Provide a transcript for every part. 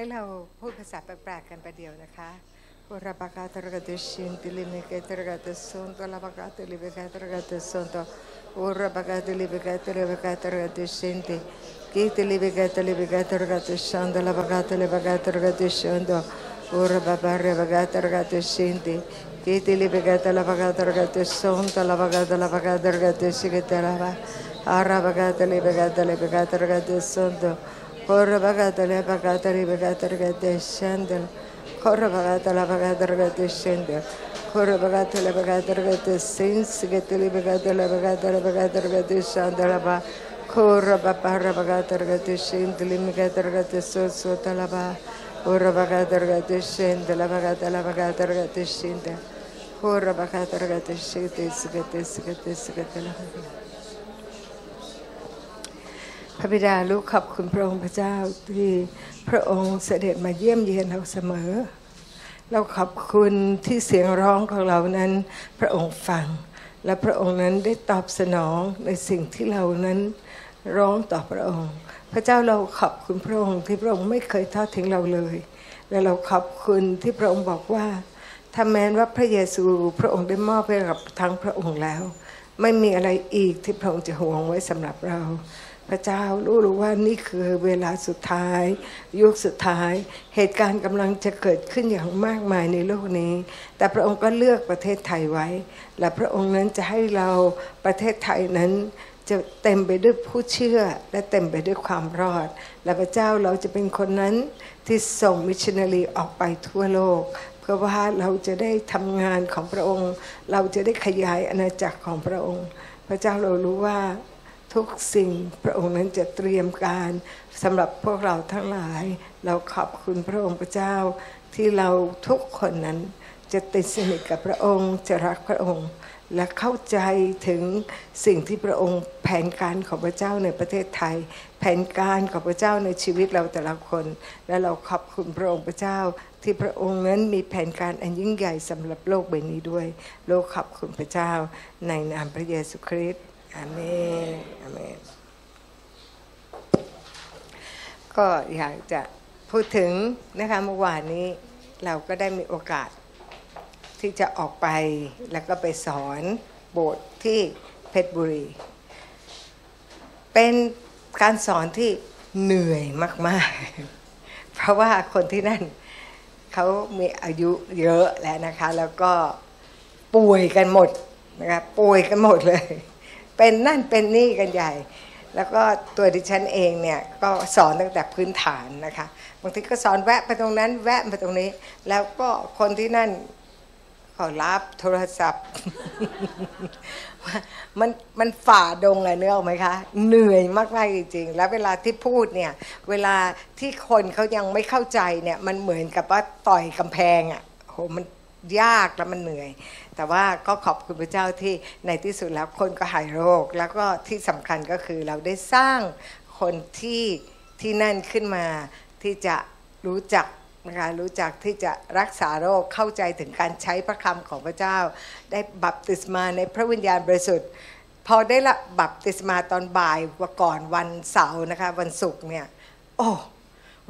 ให้เราพูดภาษาแปลกๆกันประเดียวนะคะโอราบากาตระกาตชินติลิเมกตระกาตสุนตลาบากาตลิเบกตระกาตสุนตโอราบากาตลิเบกตระเบกตระกาตชินติกีตลิเบกตลิเบกตระกาตชันตลาบากาตลิเบกตระกาตชันตโอราบาบาเรบกาตระกาตชินติกีตลิเบกตลาบากาตระกาตสุนตลาบากาตลาบากาตระกาตชิกตลาบาอาราบากาตลิเบกตลิเบกตระกาตสนต Corre bagatele, bagatele, bagatele, descendele. Corre bagatele, bagatele, descendele. Corre bagatele, bagatele, descendele. Bagatele, bagatele, bagatele, descendele. Ba. Corre bagatele, bagatele, descendele. Bagatele, descendele. Ba. Corre bagatele, descendele. Bagatele, bagatele, descendele. Corre bagatele, descendele. Bagatele, bagatele, descendele. พระบิดาลูกขอบคุณพระองค์พระเจ้าที่พระองค์เสด็จมาเยี่ยมเยียนเราเสมอ เราขอบคุณที่เสียงร้องของเรานั้น พระองค์ฟัง และพระองค์นั้นได้ตอบสนองในสิ่งที่เรานั้นร้องต่อพระองค์ พระเจ้าเราขอบคุณพระองค์ที่พระองค์ไม่เคยทอดทิ้งเราเลย และเราขอบคุณที่พระองค์บอกว่าถ้าแม้ว่าพระเยซูพระองค์ได้มอบให้กับทั้งพระองค์แล้ว ไม่มีอะไรอีกที่พระองค์จะห่วงไว้สำหรับเรา พระเจ้ารู้รู้ว่านี่คือเวลาสุดท้าย ยุคสุดท้าย เหตุการณ์กำลังจะเกิดขึ้นอย่างมากมายในโลกนี้ แต่พระองค์ก็เลือกประเทศไทยไว้ และพระองค์นั้นจะให้เราประเทศไทยนั้นจะเต็มไปด้วยผู้เชื่อและเต็มไปด้วยความรอด และพระเจ้าเราจะเป็นคนนั้นที่ส่งมิชชันนารีออกไปทั่วโลก เพื่อว่าเราจะได้ทำงานของพระองค์ เราจะได้ขยายอาณาจักรของพระองค์ พระเจ้าเรารู้ว่า ทุกสิ่งพระองค์นั้นจะเตรียมการสำหรับพวกเราทั้งหลาย เราขอบคุณพระองค์พระเจ้า ที่เราทุกคนนั้นจะติดสนิทกับพระองค์จะรักพระองค์ และเข้าใจถึงสิ่งที่พระองค์แผนการของพระเจ้าในประเทศไทย แผนการของพระเจ้าในชีวิตเราแต่ละคน และเราขอบคุณพระองค์พระเจ้า ที่พระองค์นั้นมีแผนการอันยิ่งใหญ่สำหรับโลกใบนี้ด้วย โลกขอบคุณพระเจ้า ในนามพระเยซูคริสต์ อเมนอเมนก็อยากจะพูดถึงนะคะเมื่อวานนี้เราก็ได้มีโอกาสที่จะออกไปแล้วก็ไปสอนโบสถ์ที่เพชรบุรี เป็นการสอนที่เหนื่อยมาก ๆ เพราะว่าคนที่นั่นเขามีอายุเยอะแล้วนะคะ แล้วก็ป่วยกันหมดนะคะป่วยกันหมดเลย เป็นนั่นเป็นนี่กันใหญ่ แล้วก็ตัวดิฉันเองเนี่ยก็สอนตั้งแต่พื้นฐานนะคะบางทีก็สอนแวะไปตรงนั้น แวะไปตรงนี้ แล้วก็คนที่นั่นขอรับโทรศัพท์ มันมันฝ่าดงอะเนื้อไหมคะ เหนื่อยมากๆจริงๆ แล้วเวลาที่พูดเนี่ย เวลาที่คนเขายังไม่เข้าใจเนี่ย มันเหมือนกับว่าต่อยกำแพงอะโหมันยากแล้วมันเหนื่อย แต่ว่าก็ขอบคุณพระเจ้าที่ในที่สุดแล้วคนก็หายโรค แล้วก็ที่สำคัญก็คือเราได้สร้างคนที่ที่นั่นขึ้นมาที่จะรู้จักนะคะรู้จักที่จะรักษาโรคเข้าใจถึงการใช้พระคำของพระเจ้า ได้บัพติศมาในพระวิญญาณบริสุทธิ์พอได้ละบัพติศมาตอนบ่ายว่าก่อนวันเสาร์นะคะวันศุกร์เนี่ยโอ้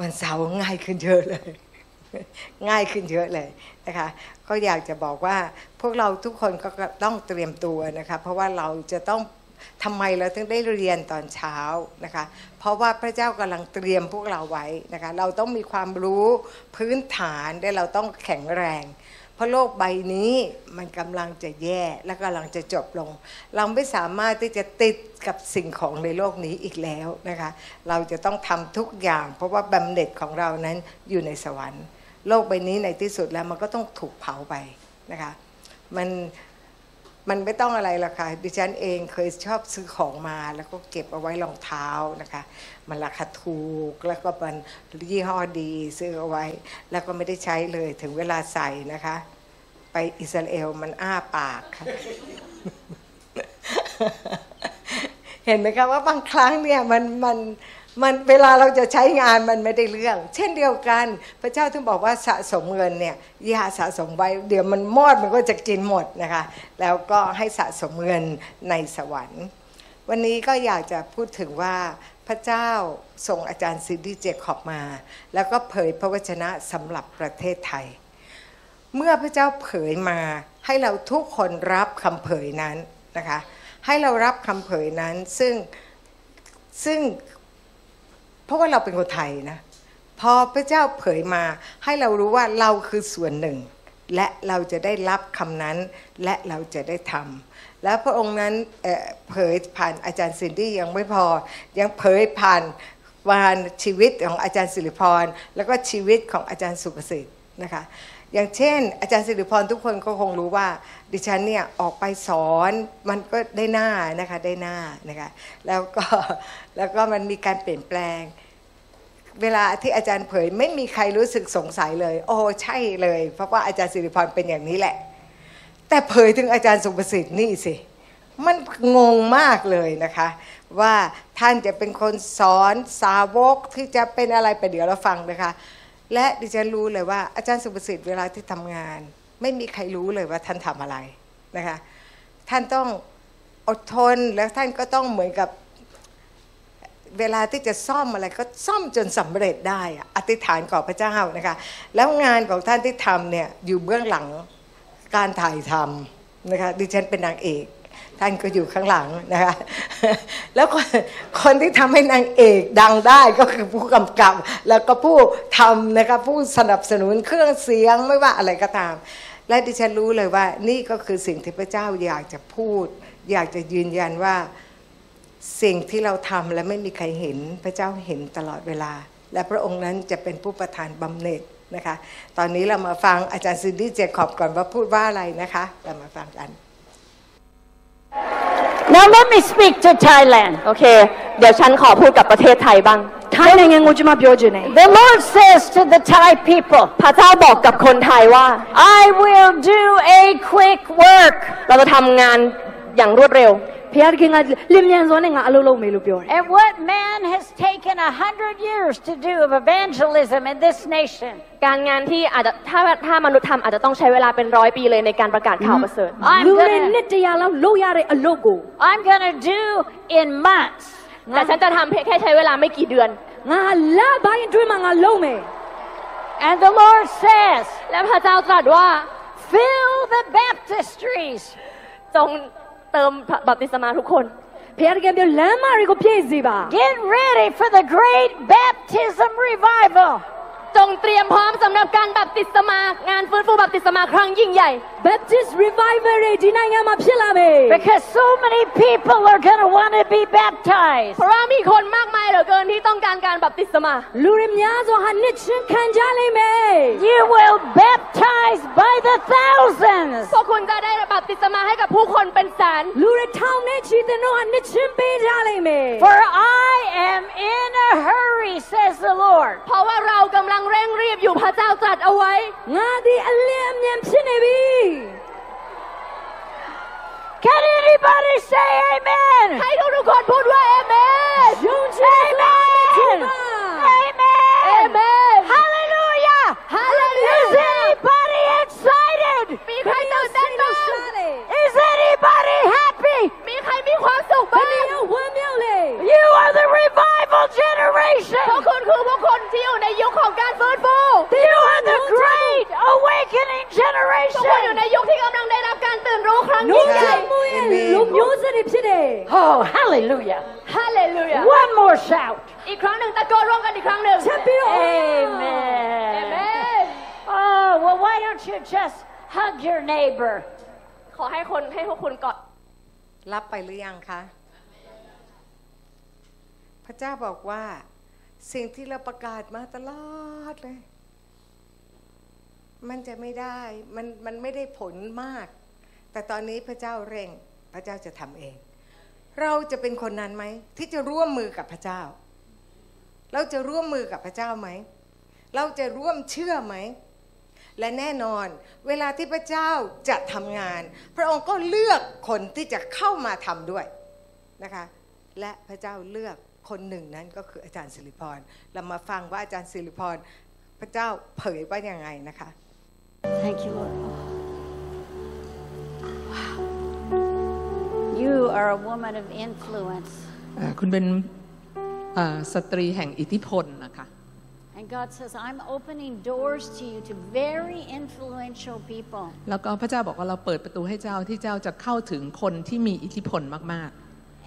วันเสาร์ง่ายขึ้นเยอะเลย ง่ายขึ้นเยอะเลยนะคะ ก็อยากจะบอกว่าพวกเราทุกคนก็ต้องเตรียมตัวนะคะ เพราะว่าเราจะต้องทำไมเราถึงได้เรียนตอนเช้านะคะ เพราะว่าพระเจ้ากำลังเตรียมพวกเราไว้นะคะ เราต้องมีความรู้พื้นฐานและเราต้องแข็งแรง เพราะโลกใบนี้มันกำลังจะแย่และกำลังจะจบลง เราไม่สามารถที่จะติดกับสิ่งของในโลกนี้อีกแล้วนะคะ เราจะต้องทำทุกอย่าง เพราะว่าบำเหน็จของเรานั้นอยู่ในสวรรค์ โลกใบนี้ในที่สุดแล้วมันก็ต้องถูกเผาไปนะคะมันมันไม่ต้องอะไรหรอกค่ะดิฉันเองเคยชอบซื้อของมาแล้วก็เก็บเอาไว้รองเท้านะคะ มันราคาถูกแล้วก็มันยี่ห้อดีซื้อเอาไว้ แล้วก็ไม่ได้ใช้เลยถึงเวลาใส่นะคะ ไปอิสราเอลมันอ้าปากค่ะเห็นไหมคะว่าบางครั้งเนี่ยมันมัน มันเวลาเราจะใช้งานมันไม่ได้เรื่อง เช่นเดียวกัน พระเจ้าถึงบอกว่าสะสมเงินเนี่ยอย่าสะสมไว้เดี๋ยวมันมอดมันก็จะกินหมดนะคะ แล้วก็ให้สะสมเงินในสวรรค์ วันนี้ก็อยากจะพูดถึงว่าพระเจ้าส่งอาจารย์ซินดี้เจคอบมา แล้วก็เผยพระวจนะสำหรับประเทศไทย เมื่อพระเจ้าเผยมาให้เราทุกคนรับคำเผยนั้นนะคะ ให้เรารับคำเผยนั้นซึ่งซึ่ง เพราะว่าเราเป็นคนไทยนะพอพระเจ้าเผยมาให้เรารู้ว่าเราคือส่วนหนึ่ง และเราจะได้รับคำนั้นและเราจะได้ทำแล้วพระองค์นั้นเอ่อเผยผ่านอาจารย์ซินดี้ยังไม่พอ ยังเผยผ่านวานชีวิตของอาจารย์สิริพร แล้วก็ชีวิตของอาจารย์สุประสิทธิ์นะคะ อย่างเช่น อาจารย์สิริพรทุกคนก็คงรู้ว่า ดิฉันเนี่ยออกไปสอนมันก็ได้หน้านะคะได้หน้านะคะแล้วก็แล้วก็มันมีการเปลี่ยนแปลง เวลาที่อาจารย์เผยไม่มีใครรู้สึกสงสัยเลย โอ้ใช่เลย เพราะว่าอาจารย์สิริพรเป็นอย่างนี้แหละ แต่เผยถึงอาจารย์สุประสิทธิ์นี่สิมันงงมากเลยนะคะ ว่าท่านจะเป็นคนสอนสาวกที่จะเป็นอะไรไปเดี๋ยวเราฟังนะคะ และดิฉันรู้เลยว่าอาจารย์สุประสิทธิ์เวลาที่ทำงาน ไม่มีใครรู้เลยว่าท่านทำอะไรนะคะ ท่านต้องอดทนแล้วท่านก็ต้องเหมือนกับเวลาที่จะซ่อมอะไรก็ซ่อมจนสำเร็จได้อธิษฐานขอพระเจ้านะคะ แล้วงานของท่านที่ทำเนี่ยอยู่เบื้องหลังการถ่ายทำนะคะดิฉันเป็นนางเอก ท่านก็อยู่ข้างหลังนะคะแล้วคนคนที่ทำให้นางเอกดังได้ก็คือผู้กำกับ แล้วก็ผู้ทำนะคะผู้สนับสนุนเครื่องเสียงไม่ว่าอะไรก็ตาม และดิฉันรู้เลยว่า นี่ก็คือสิ่งที่พระเจ้าอยากจะพูด อยากจะยืนยันว่าสิ่งที่เราทำและไม่มีใครเห็นพระเจ้าเห็นตลอดเวลา และพระองค์นั้นจะเป็นผู้ประทานบำเหน็จนะคะ ตอนนี้เรามาฟังอาจารย์ซินดี้เจคอบก่อนว่าพูดว่าอะไรนะคะ เรามาฟังกัน Now let me speak to Thailand. โอเค เดี๋ยวฉันขอพูดกับประเทศไทยบ้าง ထိုင်းနိုင်ငံကိုကျွန်မပြောချင်တယ် The Lord says to the Thai people, พระเจ้าบอกกับคนไทยว่า I will do a quick work. เราจะทำงานอย่างรวดเร็ว ဖခင်တခင်ကလင်မြန်စွာနဲ့ငါအလုပ်လုပ်မယ်လို့ပြောတယ် And what man has taken a hundred years to do of evangelism in this nation, การงานที่อาจจะถ้าถ้ามนุษย์ทำอาจจะต้องใช้เวลาเป็นร้อยปีเลยในการประกาศข่าวประเสริฐ I'm လူတွေ gonna, နှစ်တရာလောက်လုပ်ရတဲ့အလုပ်ကို I'm gonna do in months. แต่ฉันจะทำแค่ใช้เวลาไม่กี่เดือน ငါလပိုင်းအတွင်းမှာငါလုပ်မယ် And the Lord says, และพระเจ้าตรัสว่า fill the baptistries. จง เติมบัพติศมาทุกคนพระเยซูเดียวเลมาริโกพี่สิบา Get ready for the great baptism revival. จงเตรียมพร้อมสำหรับการบัพติศมางานฟื้นฟูบัพติศมาครั้งยิ่งใหญ่ Baptist revival တွေဒီနိုင်ငံမှာဖြစ်လာမယ် Because so many people are going to want to be baptized. เพราะว่ามีคนมากมายเหลือเกินที่ต้องการการบัพติศมา လူတွေများစွာဟာနှစ်ချင်းခံကြလိမ့်မယ် You will baptize by the thousands. พวกคุณจะได้บัพติศมาให้กับผู้คนเป็นแสน လူတွေထောင်နဲ့ချီတဲ့တော့ဟာနှစ်ချင်းပေးကြလိမ့်မယ် For I am in a hurry, says the Lord. เพราะว่าเรากำลังเร่งรีบอยู่พระเจ้าตรัสเอาไว้ ငါဒီအလင်းအမြန်ဖြစ်နေ can anybody say amen? I don't know God put ใครดูทุกคนพูดว่า amen amen amen amen hallelujah hallelujah is anybody excited is anybody happy? You are the revival generation. You are the great awakening generation. Oh, hallelujah. Hallelujah. One more shout. Amen. Amen. Oh, well, why don't you just hug your neighbor? ขอให้คนให้พวกคุณกอด รับไปหรือยังคะ พระเจ้าบอกว่า สิ่งที่เราประกาศมาตลอดเลย มันจะไม่ได้ มันมันไม่ได้ผลมาก แต่ตอนนี้พระเจ้าเร่ง พระเจ้าจะทำเอง เราจะเป็นคนนั้นไหม ที่จะร่วมมือกับพระเจ้า เราจะร่วมมือกับพระเจ้าไหม เราจะร่วมเชื่อไหม และแน่นอน เวลาที่พระเจ้าจะทำงาน พระองค์ก็เลือกคนที่จะเข้ามาทำด้วยนะคะและพระเจ้าเลือกคนหนึ่งนั้นก็คืออาจารย์สิริพร เรามาฟังว่าอาจารย์สิริพร พระเจ้าเผยว่ายังไงนะคะ Thank you, Lord. You are a woman of influence. อ่าคุณเป็นเอ่อสตรีแห่งอิทธิพลนะคะ And God says, I'm opening doors to you to very influential people. แล้วก็พระเจ้าบอกว่าเราเปิดประตูให้เจ้าที่เจ้าจะเข้าถึงคนที่มีอิทธิพลมาก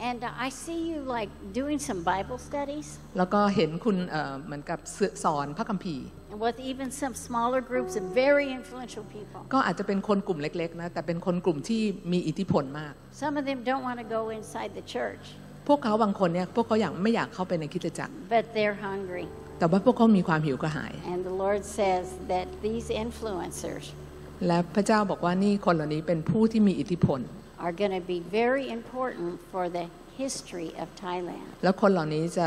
And uh, I see you like doing some Bible studies ๆแล้วก็เห็นคุณเอ่อเหมือนกับสอนพระคัมภีร์ and with even some smaller groups of very influential people. ก็อาจจะเป็นคนกลุ่มเล็กๆนะแต่เป็นคนกลุ่มที่มีอิทธิพลมาก Some of them don't want to go inside the church, พวกเขาบางคนเนี่ยพวกเขาอยากไม่อยากเข้าไปในคริดจักร but they're hungry. แต่ว่าพวกเขามีความหิวกระหาย And the Lord says that these influencers และพระเจ้าบอกว่านี่คนเหล่านี้เป็นผู้ที่มีอิทธิพล are going to be very important for the history of Thailand. แล้วคนเหล่านี้จะ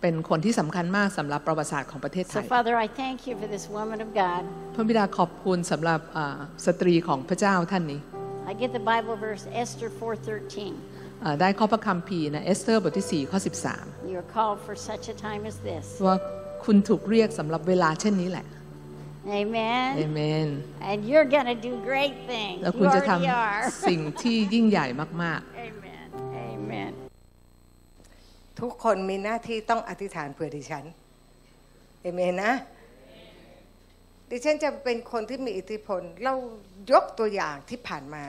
เป็นคนที่สำคัญมากสำหรับประวัติศาสตร์ของประเทศไท So, ย Father, I thank you for this woman of God. พระบิดาขอบคุณสำหรับอ่าสตรีของพระเจ้าท่านนี้ I get the Bible verse Esther 4:13. อ่าได้ข้อพระคัมภีร์นะเอสเตอร์บทที่4ข้อ You are called for such a time as this. 13ว่าคุณถูกเรียกสำหรับเวลาเช่นนี้แหละเอเมน And you're going to do great things. แล้ว You คุณจะท already are. ำสิ่งที่ยิ่งใหญ่มาก Amen. Amen. ทุกคนมีหน้าที่ต้องอธิษฐานเผื่อดิฉันเอเมนนะดิฉันจะเป็นคนที่มีอิทธิพล เรายกตัวอย่างที่ผ่านมา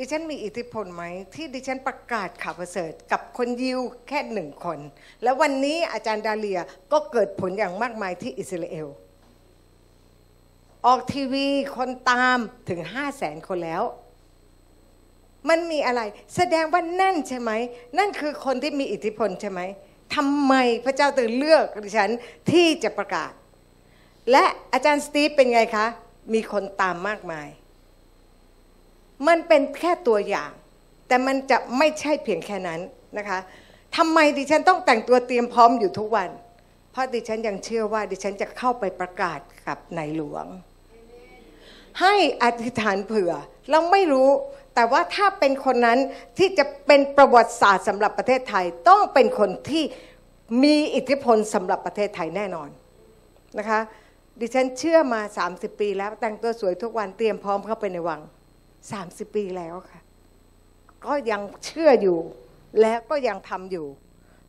ดิฉันมีอิทธิพลไหมที่ดิฉันประกาศข่าวประเสริฐกับคนยิวแค่หนึ่งคน แล้ววันนี้อาจารย์ดาเลียก็เกิดผลอย่างมากมายที่อิสราเอล ออกทีวีคนตามถึงห้าแสนคนแล้ว มันมีอะไร แสดงว่านั่นใช่ไหม นั่นคือคนที่มีอิทธิพลใช่ไหมทำไมพระเจ้าถึงเลือกดิฉันที่จะประกาศ และอาจารย์สตีฟเป็นไงคะ มีคนตามมากมาย มันเป็นแค่ตัวอย่าง แต่มันจะไม่ใช่เพียงแค่นั้นนะคะทำไมดิฉันต้องแต่งตัวเตรียมพร้อมอยู่ทุกวัน เพราะดิฉันยังเชื่อว่าดิฉันจะเข้าไปประกาศกับในหลวง ให้อธิษฐานเผื่อ เราไม่รู้แต่ว่าถ้าเป็นคนนั้นที่จะเป็นประวัติศาสตร์สำหรับประเทศไทย ต้องเป็นคนที่มีอิทธิพลสำหรับประเทศไทยแน่นอนนะคะ ดิฉันเชื่อมา 30 ปีแล้วแต่งตัวสวยทุกวันเตรียมพร้อมเข้าไปในวัง 30ปีแล้วค่ะ ก็ยังเชื่ออยู่และก็ยังทำอยู่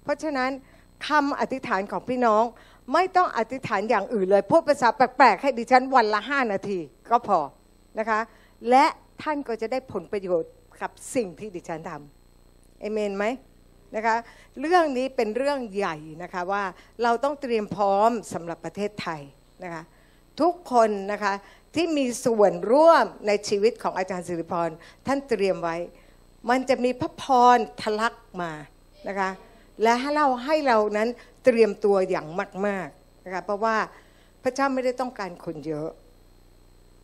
เพราะฉะนั้นคำอธิษฐานของพี่น้องไม่ต้องอธิษฐานอย่างอื่นเลยพูดภาษาแปลกๆ ให้ดิฉันวันละห้านาที ก็พอนะคะ และท่านก็จะได้ผลประโยชน์กับสิ่งที่ดิฉันทำเอเมนไหมนะคะเรื่องนี้เป็นเรื่องใหญ่นะคะว่าเราต้องเตรียมพร้อมสำหรับประเทศไทยนะคะทุกคนนะคะ ที่มีส่วนร่วมในชีวิตของอาจารย์สิริพร ท่านเตรียมไว้ มันจะมีพระพรทะลักมานะคะ และให้เราให้เรานั้นเตรียมตัวอย่างมากๆนะคะเพราะว่าพระเจ้าไม่ได้ต้องการคนเยอะ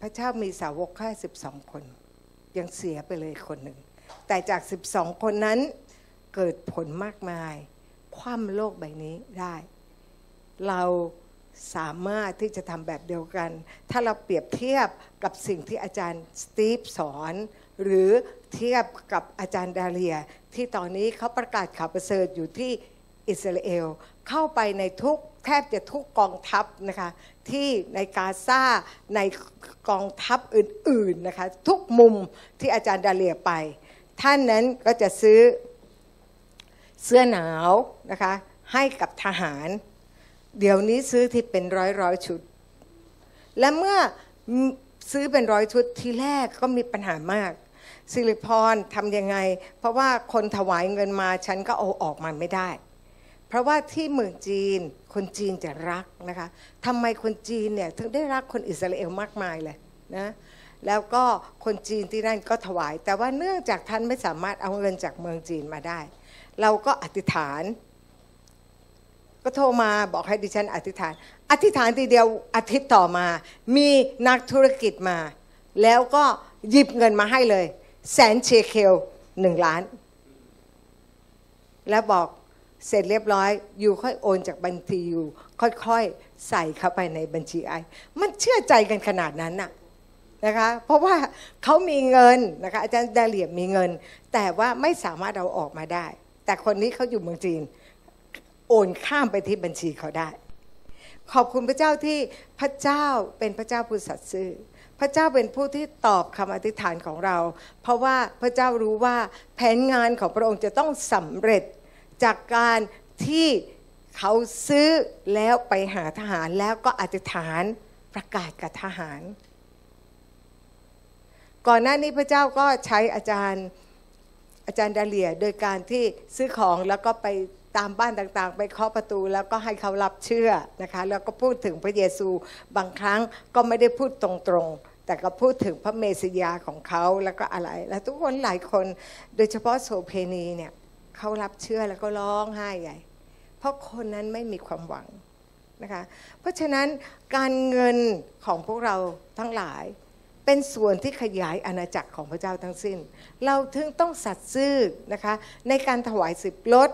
พระเจ้ามีสาวกแค่12 คน ยังเสียไปเลยคนหนึ่ง แต่จาก 12 คนนั้นเกิดผลมากมาย คว่ำโลกใบนี้ได้ เรา สามารถที่จะทำแบบเดียวกัน ถ้าเราเปรียบเทียบกับสิ่งที่อาจารย์สตีฟสอน หรือเทียบกับอาจารย์ดาเลีย ที่ตอนนี้เขาประกาศข่าวประเสริฐอยู่ที่อิสราเอล เข้าไปในทุกแทบจะทุกกองทัพนะคะที่ในกาซาในกองทัพอื่นๆนะคะทุกมุมที่อาจารย์ดาเลียไป ท่านนั้นก็จะซื้อเสื้อหนาวนะคะให้กับทหาร เดี๋ยวนี้ซื้อที่เป็นร้อยร้อยชุด และเมื่อซื้อเป็นร้อยชุดทีแรกก็มีปัญหามาก สิริพรทำยังไง เพราะว่าคนถวายเงินมาฉันก็เอาออกมาไม่ได้ เพราะว่าที่เมืองจีนคนจีนจะรักนะคะทำไมคนจีนเนี่ยถึงได้รักคนอิสราเอลมากมายเลยนะแล้วก็คนจีนที่นั่นก็ถวาย แต่ว่าเนื่องจากท่านไม่สามารถเอาเงินจากเมืองจีนมาได้ เราก็อธิษฐาน ก็โทรมาบอกให้ดิฉันอธิษฐาน อธิษฐานทีเดียวอาทิตย์ต่อมา มีนักธุรกิจมา แล้วก็หยิบเงินมาให้เลย แสนเชเคลหนึ่งล้าน แล้วบอกเสร็จเรียบร้อย อยู่ค่อยโอนจากบัญชีอยู่ ค่อยๆ ใส่เข้าไปในบัญชีไอ มันเชื่อใจกันขนาดนั้นน่ะนะคะเพราะว่าเขามีเงินนะคะอาจารย์ดาเหลียมมีเงิน แต่ว่าไม่สามารถเอาออกมาได้ แต่คนนี้เขาอยู่เมืองจีน โอนข้ามไปที่บัญชีเขาได้ ขอบคุณพระเจ้าที่พระเจ้าเป็นพระเจ้าผู้สัตย์ซื่อ พระเจ้าเป็นผู้ที่ตอบคำอธิษฐานของเรา เพราะว่าพระเจ้ารู้ว่าแผนงานของพระองค์จะต้องสำเร็จจากการที่เขาซื้อแล้วไปหาทหารแล้วก็อธิษฐานประกาศกับทหาร ก่อนหน้านี้พระเจ้าก็ใช้อาจารย์อาจารย์ดาเลีย โดยการที่ซื้อของแล้วก็ไป ตามบ้านต่างๆ ไปเคาะประตูแล้วก็ให้เขารับเชื่อนะคะ แล้วก็พูดถึงพระเยซูบางครั้งก็ไม่ได้พูดตรงๆ แต่ก็พูดถึงพระเมสสยาของเขาแล้วก็อะไร แล้วทุกคนหลายคนโดยเฉพาะโสเพณีเนี่ยเขารับเชื่อแล้วก็ร้องไห้ใหญ่ เพราะคนนั้นไม่มีความหวังนะคะ เพราะฉะนั้นการเงินของพวกเราทั้งหลายเป็นส่วนที่ขยายอาณาจักรของพระเจ้าทั้งสิ้น เราถึงต้องสัตย์ซื่อนะคะในการถวายสิบลด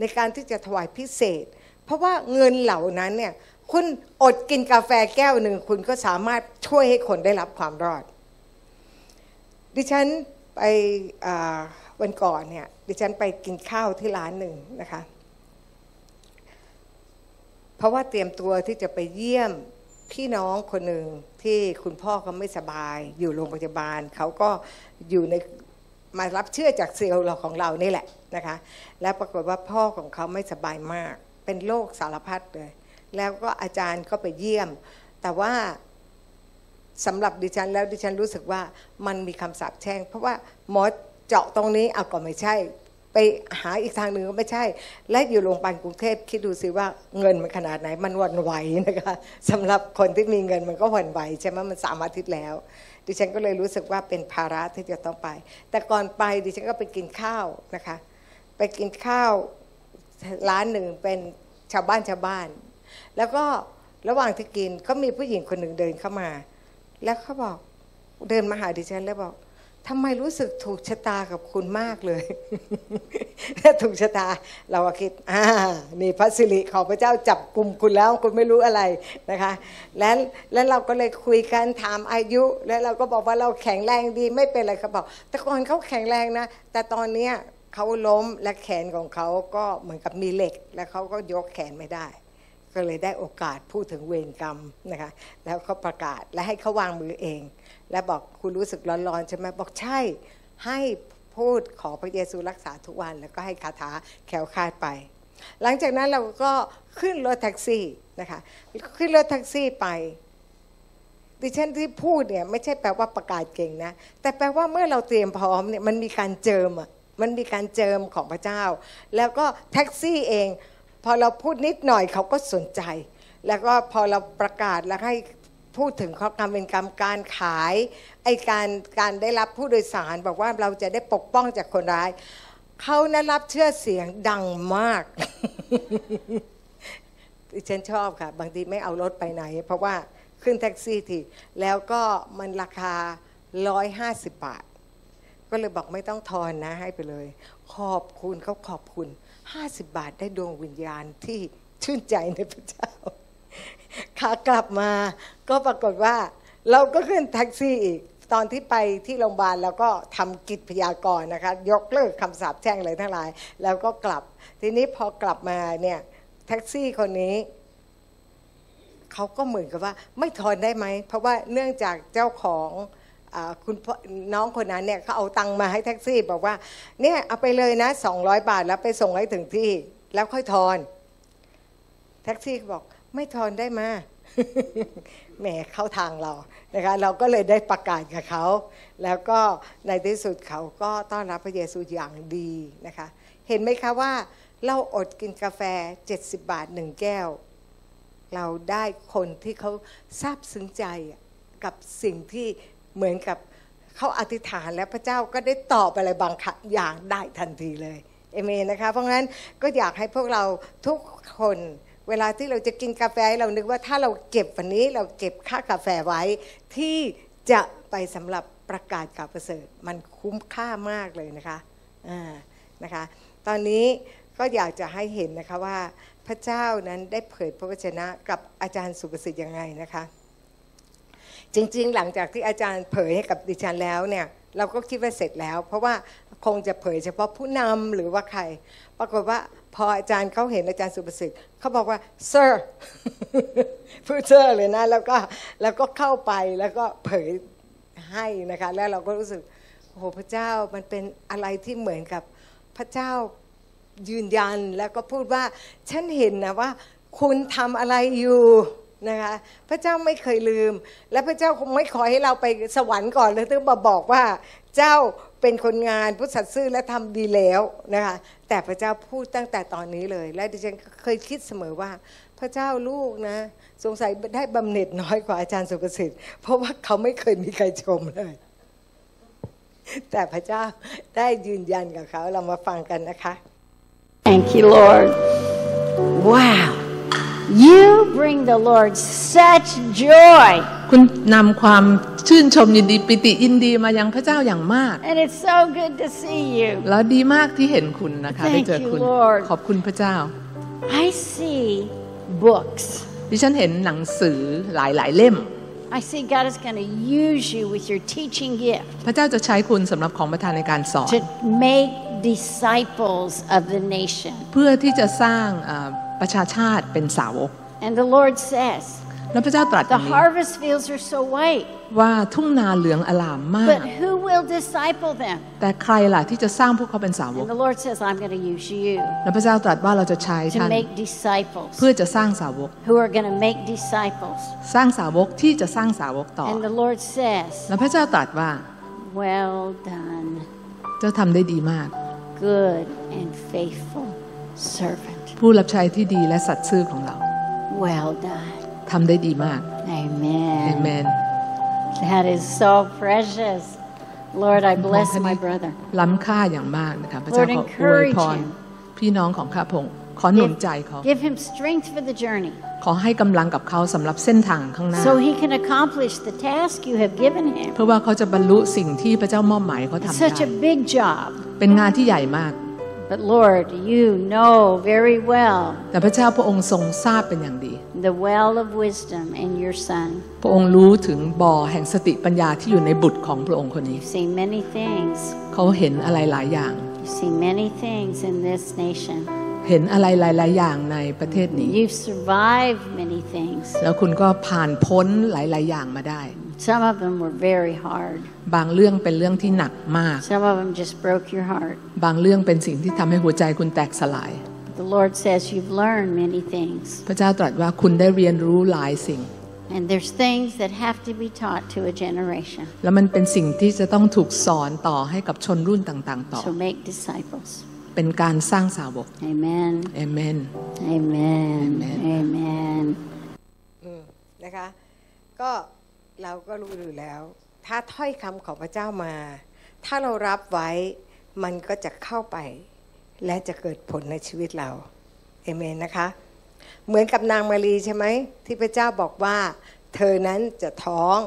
ในการที่จะถวายพิเศษ เพราะว่าเงินเหล่านั้นเนี่ยคุณอดกินกาแฟแก้วหนึ่งคุณก็สามารถช่วยให้คนได้รับความรอด ดิฉันไปวันก่อนเนี่ยดิฉันไปกินข้าวที่ร้านหนึ่งนะคะ เพราะว่าเตรียมตัวที่จะไปเยี่ยมพี่น้องคนหนึ่งที่คุณพ่อเขาไม่สบาย อยู่โรงพยาบาลเขาก็อยู่ใน มารับเชื่อจากเซลล์เราของเรานี่แหละนะคะ แล้วปรากฏว่าพ่อของเขาไม่สบายมาก เป็นโรคสารพัดเลย แล้วก็อาจารย์ก็ไปเยี่ยม แต่ว่าสำหรับดิฉันแล้วดิฉันรู้สึกว่ามันมีคำสาปแช่ง เพราะว่าหมอเจาะตรงนี้เอาก็ไม่ใช่ ไปหาอีกทางหนึ่งก็ไม่ใช่ และอยู่โรงพยาบาลกรุงเทพคิดดูสิว่าเงินมันขนาดไหนมันหวันไหวนะคะสำหรับคนที่มีเงินมันก็หวันไหวใช่ไหมมันสามอาทิตย์แล้ว ดิฉันก็เลยรู้สึกว่าเป็นภาระที่จะต้องไป แต่ก่อนไปดิฉันก็ไปกินข้าวนะคะ ไปกินข้าวร้านหนึ่งเป็นชาวบ้านชาวบ้าน แล้วก็ระหว่างที่กินก็มีผู้หญิงคนหนึ่งเดินเข้ามา แล้วเขาบอกเดินมาหาดิฉันแล้วบอก ทำไมรู้สึกถูกชะตากับคุณมากเลยถ้าถูกชะตา เราคิดอ่านี่พระสิริของพระเจ้าจับกลุ่มคุณแล้วคุณไม่รู้อะไรนะคะ แล้วแล้วเราก็เลยคุยกันถามอายุ แล้วเราก็บอกว่าเราแข็งแรงดีไม่เป็นไรเขาบอกแต่ก่อนเขาแข็งแรงนะ แต่ตอนเนี้ยเขาล้มและแขนของเขาก็เหมือนกับมีเหล็ก แล้วเขาก็ยกแขนไม่ได้ ก็เลยได้โอกาสพูดถึงเวรกรรมนะคะ แล้วเขาประกาศและให้เขาวางมือเอง และบอกคุณรู้สึกร้อนๆใช่ไหมบอกใช่ให้พูดขอพระเยซูรักษาทุกวันแล้วก็ให้คาถาแขวคาดไป หลังจากนั้นเราก็ขึ้นรถแท็กซี่นะคะขึ้นรถแท็กซี่ไปดิฉันที่พูดเนี่ยไม่ใช่แปลว่าประกาศเก่งนะ แต่แปลว่าเมื่อเราเตรียมพร้อมเนี่ยมันมีการเจิมอะมันมีการเจิมของพระเจ้า แล้วก็แท็กซี่เอง พอเราพูดนิดหน่อยเขาก็สนใจ แล้วก็พอเราประกาศแล้วให้ พูดถึงข้อกรรมเป็นกรรมการขายไอการการได้รับผู้โดยสารบอกว่าเราจะได้ปกป้องจากคนร้ายเขานั้นรับเชื่อเสียงดังมากฉันชอบค่ะ บางทีไม่เอารถไปไหน เพราะว่าขึ้นแท็กซี่ทีแล้วก็มันราคา 150 บาท ก็เลยบอกไม่ต้องทอนนะให้ไปเลย ขอบคุณเขาขอบคุณ 50 บาทได้ดวงวิญญาณที่ชื่นใจในพระเจ้า ขากลับมา ก็ปรากฏว่า เราก็ขึ้นแท็กซี่อีก ตอนที่ไปที่โรงพยาบาลเราก็ทำกิจพยากรณ์นะคะ ยกเลิกคำสาปแช่งเลยทั้งหลาย แล้วก็กลับ ทีนี้พอกลับมาเนี่ยแท็กซี่คนนี้เขาก็เหมือนกับว่าไม่ทอนได้ไหม เพราะว่าเนื่องจากเจ้าของอคุณน้องคนนั้นเนี่ยเขาเอาตังมาให้แท็กซี่ บอกว่าเนี่ยเอาไปเลยนะ 200 บาทแล้วไปส่งให้ถึงที่ แล้วค่อยทอน แท็กซี่บอก ไม่ทอนได้มาแหมเข้าทางเรานะคะเราก็เลยได้ประกาศกับเขา แล้วก็ในที่สุดเขาก็ต้อนรับพระเยซูอย่างดีนะคะเห็นไหมคะว่าเราอดกินกาแฟ 70 บาทหนึ่งแก้ว เราได้คนที่เขาซาบซึ้งใจกับสิ่งที่เหมือนกับเขาอธิษฐานแล้วพระเจ้าก็ได้ตอบอะไรบางอย่างได้ทันทีเลยเอเมนนะคะเพราะงั้นก็อยากให้พวกเราทุกคน เวลาที่เราจะกินกาแฟเรานึกว่าถ้าเราเก็บวันนี้เราเก็บค่ากาแฟไว้ ที่จะไปสำหรับประกาศข่าวประเสริฐ มันคุ้มค่ามากเลยนะคะะนะคะ ตอนนี้ก็อยากจะให้เห็นนะคะว่าพระเจ้านั้นได้เผยพระวจนะกับอาจารย์สุประสิทธิ์ยังไงนะคะ จริงๆ หลังจากที่อาจารย์เผยให้กับดิฉันแล้วเนี่ยเราก็คิดว่าเสร็จแล้ว เพราะว่าคงจะเผยเฉพาะผู้นำหรือว่าใคร ปรากฏว่า พออาจารย์เขาเห็นอาจารย์สุประสิทธิ์เขาบอกว่า sir พูด sir เลยนะ แล้วก็แล้วก็เข้าไปแล้วก็เผยให้นะคะ แล้วเราก็รู้สึกโอ้โหพระเจ้ามันเป็นอะไรที่เหมือนกับพระเจ้ายืนยันแล้วก็พูดว่า ฉันเห็นนะว่า คุณทำอะไรอยู่นะคะพระเจ้าไม่เคยลืม และพระเจ้าคงไม่ขอให้เราไปสวรรค์ก่อนเลยถึงมาบอกว่าเจ้า เป็นคนงานผู้สัตย์ซื่อและทำดีแล้วนะคะแต่พระเจ้าพูดตั้งแต่ตอนนี้เลย และดิฉันเคยคิดเสมอว่า พระเจ้าลูกนะ สงสัยได้บำเหน็จน้อยกว่าอาจารย์สุประสิทธิ์เพราะว่าเขาไม่เคยมีใครชมเลย แต่พระเจ้าได้ยืนยันกับเขาเรามาฟังกันนะคะ Thank you, Lord. Wow. You bring the Lord such joy. คุณนำความชื่นชมยินดีปิติยินดีมายังพระเจ้าอย่างมาก And it's so good to see you. แล้วดีมากที่เห็นคุณนะคะ Thank ได้เจอคุณ you, Lord. ขอบคุณพระเจ้า I see books. ดิฉันเห็นหนังสือหลายๆเล่ม I see God is going to use you with your teaching gift พระเจ้าจะใช้คุณสำหรับของประทานในการสอน to make disciples of the nation. เพื่อที่จะสร้างเอ่อ ประชาชาติเป็นสาวก And the Lord says, แล้วพระเจ้าตรัสอ the ย่างนี้ harvest fields are so white, ว่าทุ่งนาเหลืองอลามมาก but who will disciple them? แต่ใครล่ะที่จะสร้างพวกเขาเป็นสาวก And the Lord says, I'm going to use you แล้วพระเจ้าตรัสว่าเราจะใช้ to ท่าน make disciples เพื่อจะสร้างสาวก who are going to make disciples. สร้างสาวกที่จะสร้างสาวกต่อ And the Lord says, แล้วพระเจ้าตรัสว่า Well done, เจ้าทำได้ดีมาก good and faithful servant. ผู้รับใช้ที่ดีและสัตย์ซื่อของเรา Well done. ทำได้ดีมากเอ Amen. เมน That is so precious. Lord, I bless my brother. ล้ำค่าอย่างมากนะคะพระเจ้า Lord, ขออวยพร encourage him. พี่น้องของข้าพงศ์ขอหนุน Give, ใจเขา give him strength for the journey ขอให้กำลังกับเขาสำหรับเส้นทางข้างหน้า so he can accomplish the task you have given him. เพื่อว่าเขาจะบรรลุสิ่งที่พระเจ้า มอบหมายเขาทำ It's ได้ such a big job. เป็นงานที่ใหญ่มาก But Lord, you know very well แต่พระเจ้าพระองค์ทรงทราบเป็นอย่างดี the well of wisdom in your son. พระองค์รู้ถึงบ่อแห่งสติปัญญาที่อยู่ในบุตรของพระองค์คนนี้ You've seen many things. เขาเห็นอะไรหลายอย่าง You've seen many things in this nation. เห็นอะไรหลาย ๆ อย่างในประเทศนี้ You've survived many things. แล้วคุณก็ผ่านพ้นหลาย ๆ อย่างมาได้ Some of them were very hard. บางเรื่องเป็นเรื่องที่หนักมาก Some of them just broke your heart. บางเรื่องเป็นสิ่งที่ทำให้หัวใจคุณแตกสลาย But the Lord says you've learned many things. พระเจ้าตรัสว่าคุณได้เรียนรู้หลายสิ่ง And there's things that have to be taught to a generation. แล้วมันเป็นสิ่งที่จะต้องถูกสอนต่อให้กับชนรุ่นต่างๆ ต่อ So make disciples. เป็นการสร้างสาวก Amen. เอเมน Amen. Amen. นะคะก็ เราก็รู้อยู่แล้ว ถ้าถ้อยคำของพระเจ้ามา ถ้าเรารับไว้มันก็จะเข้าไป และจะเกิดผลในชีวิตเราเอเมนนะคะ เหมือนกับนางมารีใช่ไหมที่พระเจ้าบอกว่า เธอนั้นจะท้อง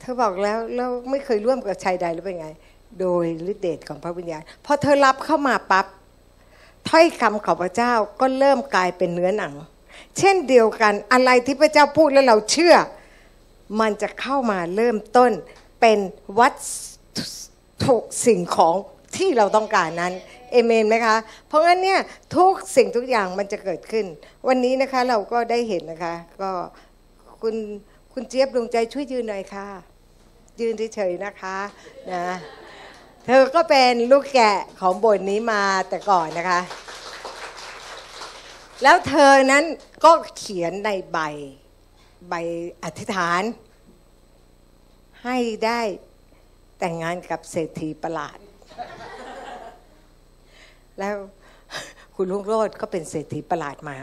เธอบอกแล้วแล้วไม่เคยร่วมกับชายใดหรือเป็นไง โดยฤทธิเดชของพระวิญญาณพอเธอรับเข้ามาปับ๊บถ้อยคำของพระเจ้าก็เริ่มกลายเป็นเนื้อหนัง เช่นเดียวกันอะไรที่พระเจ้าพูดแล้วเราเชื่อ มันจะเข้ามาเริ่มต้นเป็นวัตถุสิ่งของที่เราต้องการนั้นเอเมนไหมคะ เพราะงั้นเนี่ยทุกสิ่งทุกอย่างมันจะเกิดขึ้น วันนี้นะคะเราก็ได้เห็นนะคะ ก็คุณคุณเจี๊ยบดวงใจช่วยยืนหน่อยค่ะ ยืนเฉยๆนะคะนะเธอก็เป็นลูกแกะของบทนี้มาแต่ก่อนนะคะ แล้วเธอนั้นก็เขียนในใบ ใบอธิษฐาน ให้ได้แต่งงานกับเศรษฐีประหลาด แล้วคุณลุงโรดก็เป็นเศรษฐีประหลาดมา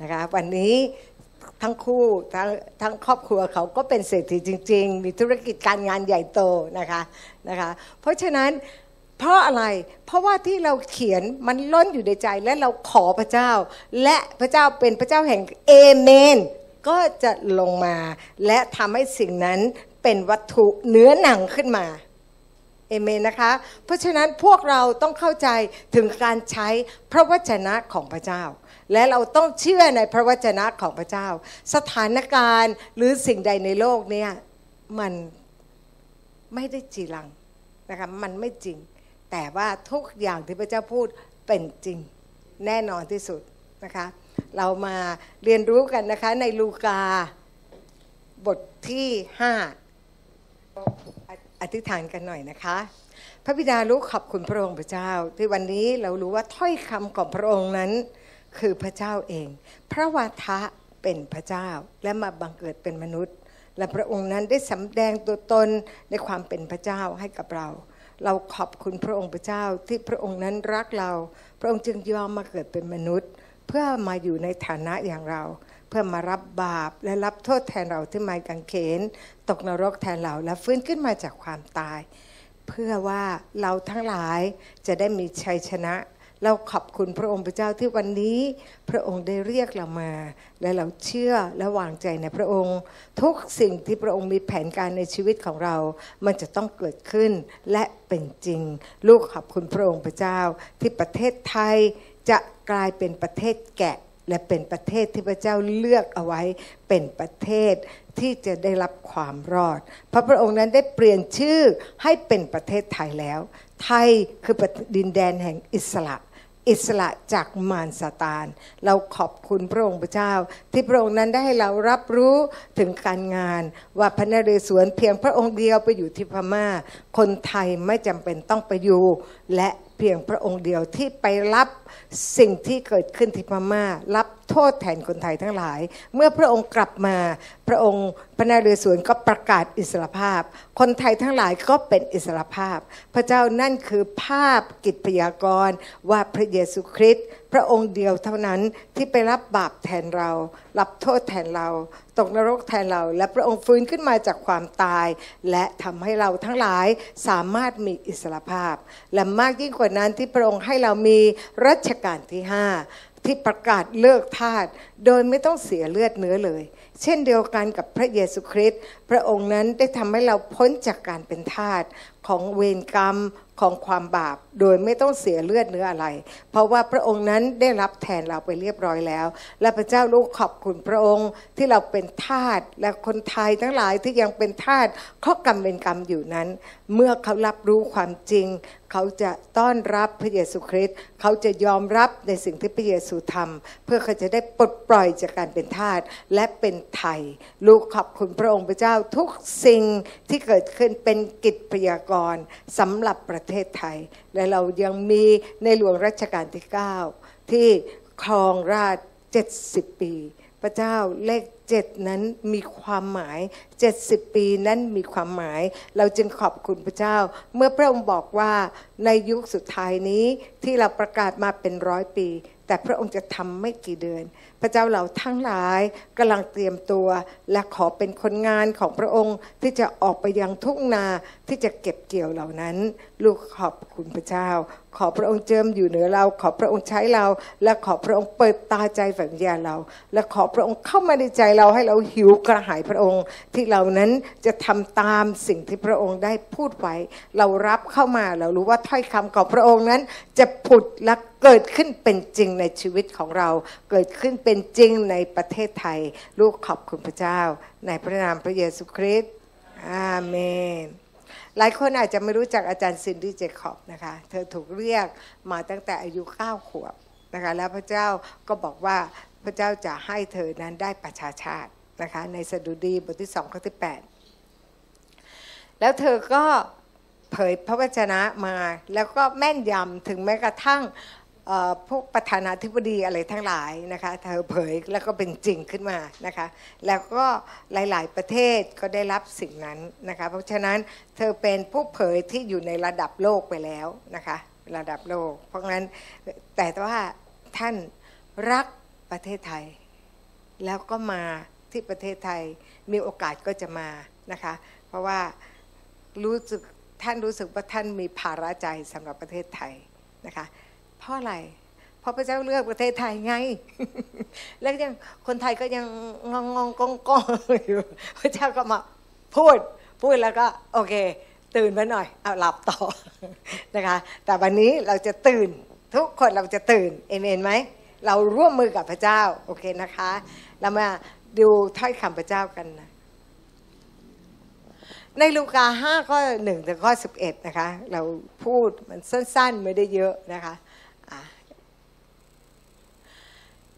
นะคะวันนี้ทั้งคู่ทั้งทั้งครอบครัวเขาก็เป็นเศรษฐีจริง ๆ มีธุรกิจการงานใหญ่โตนะคะนะคะเพราะฉะนั้นเพราะอะไรเพราะว่าที่เราเขียนมันล้นอยู่ในใจและเราขอพระเจ้า และพระเจ้าเป็นพระเจ้าแห่งเอเมน ก็จะลงมา และทำให้สิ่งนั้นเป็นวัตถุเนื้อหนังขึ้นมาเอเมนนะคะ เพราะฉะนั้นพวกเราต้องเข้าใจถึงการใช้พระวจนะของพระเจ้า และเราต้องเชื่อในพระวจนะของพระเจ้า สถานการณ์หรือสิ่งใดในโลกเนี้ยมันไม่ได้จีรังนะคะมันไม่จริง แต่ว่าทุกอย่างที่พระเจ้าพูดเป็นจริง แน่นอนที่สุดนะคะ เรามาเรียนรู้กันนะคะในลูกาบทที่ห้าอธิษฐานกันหน่อยนะคะ พระบิดาลูกขอบคุณพระองค์พระเจ้า ที่วันนี้เรารู้ว่าถ้อยคำของพระองค์นั้นคือพระเจ้าเอง พระวาทะเป็นพระเจ้าและมาบังเกิดเป็นมนุษย์ และพระองค์นั้นได้สำแดงตัวตนในความเป็นพระเจ้าให้กับเรา เราขอบคุณพระองค์พระเจ้าที่พระองค์นั้นรักเรา พระองค์จึงยอมมาเกิดเป็นมนุษย์ เพื่อมาอยู่ในฐานะอย่างเรา เพื่อมารับบาปและรับโทษแทนเราที่ไม้กางเขน ตกนรกแทนเราและฟื้นขึ้นมาจากความตาย เพื่อว่าเราทั้งหลายจะได้มีชัยชนะ เราขอบคุณพระองค์พระเจ้าที่วันนี้ พระองค์ได้เรียกเรามา และเราเชื่อและวางใจในพระองค์ ทุกสิ่งที่พระองค์มีแผนการในชีวิตของเรา มันจะต้องเกิดขึ้นและเป็นจริง ลูกขอบคุณพระองค์พระเจ้าที่ประเทศไทย จะกลายเป็นประเทศแกะ และเป็นประเทศที่พระเจ้าเลือกเอาไว้เป็นประเทศที่จะได้รับความรอดเพราะพระองค์นั้นได้เปลี่ยนชื่อให้เป็นประเทศไทยแล้ว ไทยคือดินแดนแห่งอิสระอิสระจากมารซาตาน เราขอบคุณพระองค์พระเจ้า ที่พระองค์นั้นได้ให้เรารับรู้ถึงการงาน ว่าพระนเรศวรเพียงพระองค์เดียวไปอยู่ที่พม่า คนไทยไม่จำเป็นต้องไปอยู่ และ เพียงพระองค์เดียวที่ไปรับสิ่งที่เกิดขึ้นที่พม่า รับโทษแทนคนไทยทั้งหลาย เมื่อพระองค์กลับมา พระองค์พระนเรศวรก็ประกาศอิสรภาพ คนไทยทั้งหลายก็เป็นอิสรภาพ พระเจ้านั่นคือภาพกิจพยากรณ์ว่าพระเยซูคริสต์ พระองค์เดียวเท่านั้นที่ไปรับบาปแทนเรา รับโทษแทนเรา ตกนรกแทนเรา และพระองค์ฟื้นขึ้นมาจากความตาย และทำให้เราทั้งหลายสามารถมีอิสรภาพ และมากยิ่งกว่านั้นที่พระองค์ให้เรามีรัชกาลที่ห้าที่ประกาศเลิกทาสโดยไม่ต้องเสียเลือดเนื้อเลย เช่นเดียวกันกับพระเยซูคริสต์พระองค์นั้นได้ทำให้เราพ้นจากการเป็นทาสของเวรกรรม ของความบาป โดยไม่ต้องเสียเลือดเนื้ออะไร เพราะว่าพระองค์นั้นได้รับแทนเราไปเรียบร้อยแล้ว และพระเจ้าลูกขอบคุณพระองค์ที่เราเป็นทาสและคนไทยทั้งหลายที่ยังเป็นทาสข้อกรรมเป็นกรรมอยู่นั้น เมื่อเขารับรู้ความจริง เขาจะต้อนรับพระเยซูคริสต์เขาจะยอมรับในสิ่งที่พระเยซูทำเพื่อเขาจะได้ปลดปล่อยจากการเป็นทาสและเป็นไทย ลูกขอบคุณพระองค์พระเจ้าทุกสิ่งที่เกิดขึ้นเป็นกิจพยากรณ์สำหรับประเททศไทย และเรายังมีในหลวงรัชกาลที่ 9 ที่ครองราช 70 ปี พระเจ้าเลขเจ็ดนั้นมีความหมาย 70 ปีนั้นมีความหมาย เราจึงขอบคุณพระเจ้า เมื่อพระองค์บอกว่าในยุคสุดท้ายนี้ที่เราประกาศมาเป็นร้อยปี แต่พระองค์จะทำไม่กี่เดือน พระเจ้าเราทั้งหลายกำลังเตรียมตัว และขอเป็นคนงานของพระองค์ที่จะออกไปยังทุ่งนาที่จะเก็บเกี่ยวเหล่านั้น ลูกขอบคุณพระเจ้า ขอพระองค์เจิมอยู่เหนือเรา ขอพระองค์ใช้เรา และขอพระองค์เปิดตาใจฝันญาเรา และขอพระองค์เข้ามาในใจเราให้เราหิวกระหายพระองค์ ที่เรานั้นจะทำตามสิ่งที่พระองค์ได้พูดไว้ เรารับเข้ามาเรารู้ว่าถ้อยคำของพระองค์นั้น จะผุดและเกิดขึ้นเป็นจริงในชีวิตของเราเกิดขึ้นเป็นเป็นจริงในประเทศไทย ลูกขอบคุณพระเจ้า ในพระนามพระเยซูคริสต์อาเมนหลายคนอาจจะไม่รู้จักอาจารย์ซินดี้เจคอบนะคะ เธอถูกเรียกมาตั้งแต่อายุ9ขวบนะคะแล้วพระเจ้าก็บอกว่าพระเจ้าจะให้เธอนั้นได้ประชาชาตินะคะในสดุดีบทที่2ข้อที่ 8 แล้วเธอก็เผยพระวจนะมา แล้วก็แม่นยำถึงแม้กระทั่ง พวกประธานาธิบดีอะไรทั้งหลายนะคะเธอเผยแล้วก็เป็นจริงขึ้นมานะคะแล้วก็หลาย ๆ ประเทศก็ได้รับสิ่งนั้นนะคะเพราะฉะนั้นเธอเป็นผู้เผยที่อยู่ในระดับโลกไปแล้วนะคะระดับโลก เพราะงั้นแต่ว่าท่านรักประเทศไทย แล้วก็มาที่ประเทศไทยมีโอกาสก็จะมานะคะเพราะว่ารู้สึกท่านรู้สึกว่าท่านมีภาระใจสำหรับประเทศไทยนะคะ เพราะอะไร เพราะพระเจ้าเลือกประเทศไทยไง แล้วยังคนไทยก็ยังงองงองกองกองอยู่พระเจ้าก็มาพูดพูดแล้วก็โอเค ตื่นมาหน่อยเอาหลับต่อนะคะ แต่วันนี้เราจะตื่นทุกคนเราจะตื่นเอเมนไหมเราร่วมมือกับพระเจ้าโอเคนะคะ เรามาดูถ้อยคำพระเจ้ากันนะในลูกา5ข้อ1ถึงข้อ11นะคะ เราพูดมันสั้นๆ ไม่ได้เยอะนะคะอะ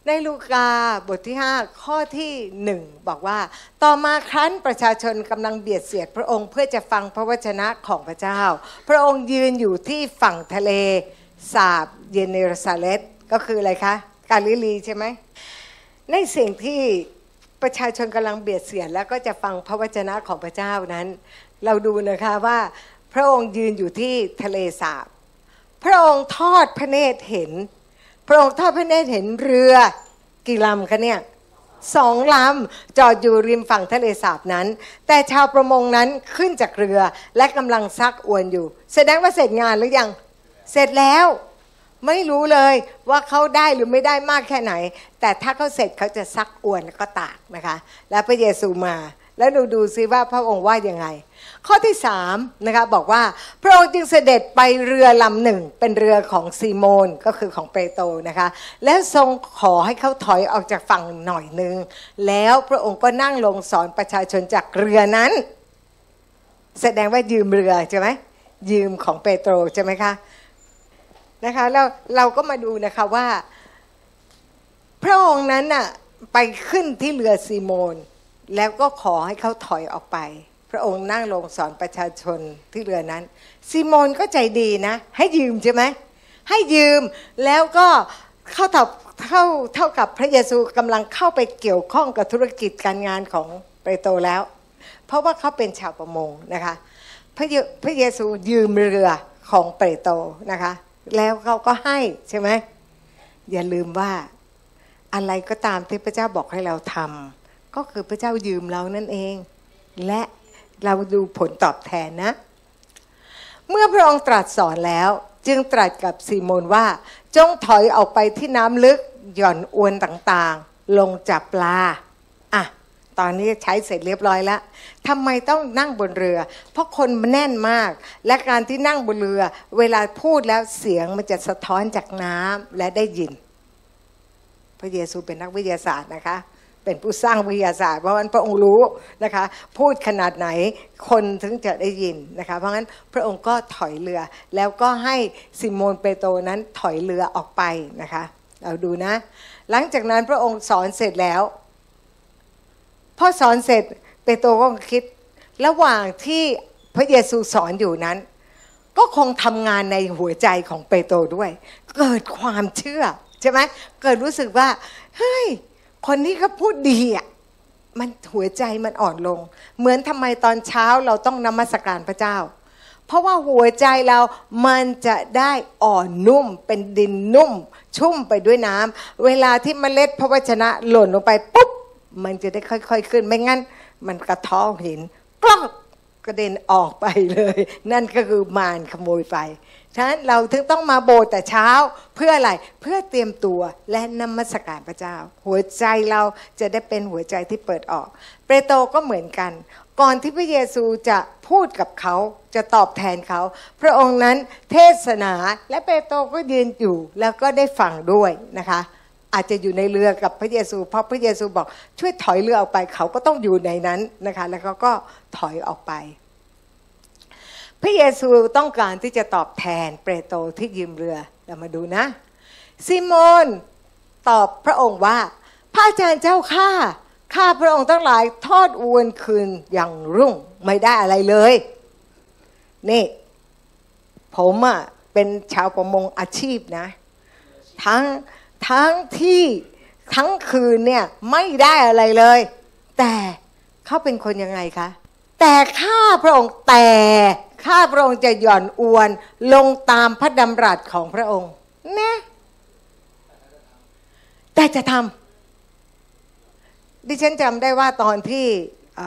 ในลูกาบทที่ 5 ข้อที่หนึ่งบอกว่า ต่อมาครั้นประชาชนกำลังเบียดเสียดพระองค์เพื่อจะฟังพระวจนะของพระเจ้า พระองค์ยืนอยู่ที่ฝั่งทะเล สาบเยเนรซาเล็ตก็คืออะไรคะ กาลิลีใช่ไหมในสิ่งที่ประชาชนกำลังเบียดเสียดแล้วก็จะฟังพระวจนะของพระเจ้านั้น เราดูนะคะว่าพระองค์ยืนอยู่ที่ทะเลสาบ พระองค์ทอดพระเนตรเห็น ระองค์ทอดพระเนตรเห็นเรือกี่ลำคะเนี่ยสองลำจอดอยู่ริมฝั่งทะเลสาบนั้น แต่ชาวประมงนั้นขึ้นจากเรือและกำลังซักอวนอยู่ แสดงว่าเสร็จงานหรือยัง เสร็จแล้วไม่รู้เลยว่าเขาได้หรือไม่ได้มากแค่ไหน แต่ถ้าเขาเสร็จเขาจะซักอวนแล้วก็ตากนะคะ แล้วพระเยซูมา แล้วดูดูซิว่าพระองค์ว่ายังไง ข้อที่สามนะคะบอกว่าพระองค์จึงเสด็จไปเรือลำหนึ่ง เป็นเรือของซีโมนก็คือของเปโตรนะคะ และทรงขอให้เขาถอยออกจากฝั่งหน่อยหนึ่งแล้วพระองค์ก็นั่งลงสอนประชาชนจากเรือนั้น แสดงว่ายืมเรือใช่ไหมยืมของเปโตรใช่ไหมคะนะคะแล้วเราก็มาดูนะคะว่า พระองค์นั้นน่ะไปขึ้นที่เรือซีโมน แล้วก็ขอให้เขาถอยออกไป พระองค์นั่งลงสอนประชาชนที่เรือนั้นซีโมนก็ใจดีนะ ให้ยืมใช่ไหมให้ยืมแล้วก็เข้าเท่าเท่าเท่ากับพระเยซูกำลังเข้าไปเกี่ยวข้องกับธุรกิจการงานของเปโตรแล้ว เพราะว่าเขาเป็นชาวประมงนะคะพระเยพระเยซูยืมเรือของเปโตรนะคะ แล้วเขาก็ให้ใช่ไหมอย่าลืมว่าอะไรก็ตามที่พระเจ้าบอกให้เราทำก็คือพระเจ้ายืมเรานั่นเอง และ เราดูผลตอบแทนนะ เมื่อพระองค์ตรัสสอนแล้ว จึงตรัสกับซีโมนว่า จงถอยออกไปที่น้ำลึกหย่อนอวนต่างๆ ลงจับปลาอะตอนนี้ใช้เสร็จเรียบร้อยแล้วทำไมต้องนั่งบนเรือ เพราะคนมันแน่นมาก และการที่นั่งบนเรือ เวลาพูดแล้วเสียงมันจะสะท้อนจากน้ำและได้ยิน พระเยซูเป็นนักวิทยาศาสตร์นะคะ เป็นผู้สร้างวิทยาศาสตร์เพราะฉะนั้นพระองค์รู้นะคะพูดขนาดไหนคนถึงจะได้ยินนะคะเพราะฉะนั้นพระองค์ก็ถอยเรือ แล้วก็ให้ซิโมนเปโตรนั้นถอยเรือออกไปนะคะเราดูนะ หลังจากนั้นพระองค์สอนเสร็จแล้วพอสอนเสร็จเปโตรก็คิดระหว่างที่พระเยซูสอนอยู่นั้น ก็คงทำงานในหัวใจของเปโตรด้วย เกิดความเชื่อใช่ไหมเกิดรู้สึกว่าเฮ้ย คนนี้เขาพูดดีอะมันหัวใจมันอ่อนลง เหมือนทำไมตอนเช้าเราต้องนมัสการพระเจ้า เพราะว่าหัวใจเรามันจะได้อ่อนนุ่มเป็นดินนุ่ม ชุ่มไปด้วยน้ำเวลาที่เมล็ดพระวจนะหล่นลงไปปุ๊บมันจะได้ค่อย ๆ ขึ้นไม่งั้น มันกระท้อหินกล้องกระเด็นออกไปเลย นั่นก็คือมารขโมยไป ฉะนั้นเราถึงต้องมาโบสถ์แต่เช้าเพื่ออะไรเพื่อเตรียมตัวและนมัสการพระเจ้า หัวใจเราจะได้เป็นหัวใจที่เปิดออก เปโตรก็เหมือนกัน ก่อนที่พระเยซูจะพูดกับเขาจะตอบแทนเขา พระองค์นั้นเทศนาและเปโตรก็ยืนอยู่แล้วก็ได้ฟังด้วยนะคะ อาจจะอยู่ในเรือกับพระเยซู เพราะพระเยซูบอกช่วยถอยเรือออกไป เขาก็ต้องอยู่ในนั้นนะคะ แล้วเขาก็ถอยออกไป พระเยซูต้องการที่จะตอบแทนเปโตรที่ยืมเรือเรามาดูนะซิโมนตอบพระองค์ว่า พระอาจารย์เจ้าข้าข้าพระองค์ทั้งหลายทอดอวนคืนอย่างรุ่งไม่ได้อะไรเลย นี่ผมอะเป็นชาวประมงอาชีพนะ ทั้งทั้งที่ทั้งคืนเนี่ยไม่ได้อะไรเลย แต่เขาเป็นคนยังไงคะ แต่ข้าพระองค์แต่ ข้าพระองค์จะหย่อนอวนลงตามพระดำรัสของพระองค์นะแต่จะทำดิฉันจำได้ว่าตอนที่อ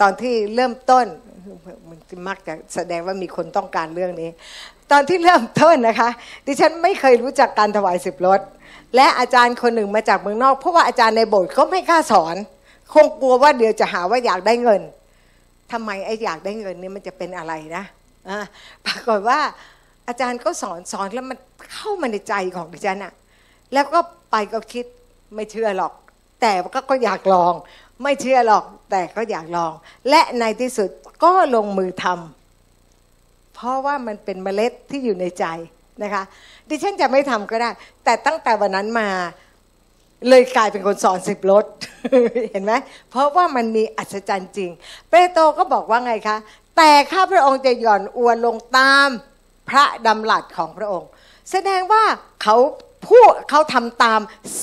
ตอนที่เริ่มต้นมันมักจะแสดงว่ามีคนต้องการเรื่องนี้ ตอนที่เริ่มต้นนะคะ ดิฉันไม่เคยรู้จักการถวายสิบรถ และอาจารย์คนหนึ่งมาจากเมืองนอก เพราะว่าอาจารย์ในโบสถ์เขาไม่กล้าสอน คงกลัวว่าเดี๋ยวจะหาว่าอยากได้เงิน ทำไมไอ้อยากได้เงินนี่มันจะเป็นอะไรนะปรากฏว่าอาจารย์ก็สอนสอนแล้วมันเข้ามาในใจของดิฉันอะแล้วก็ไปก็คิดไม่เชื่อหรอก แต่ก็ก็อยากลอง ไม่เชื่อหรอก แต่ก็อยากลอง และในที่สุดก็ลงมือทำเพราะว่ามันเป็นเมล็ดที่อยู่ในใจนะคะ ดิฉันจะไม่ทำก็ได้ แต่ตั้งแต่วันนั้นมา เลยกลายเป็นคนสอนสิบรถเห็นไหมเพราะว่ามันมีอัศจรรย์จริง เปโตรก็บอกว่าไงคะ แต่ข้าพระองค์จะหย่อนอวนลงตามพระดำรัสของพระองค์ แสดงว่าเขาพูดเขาทำตาม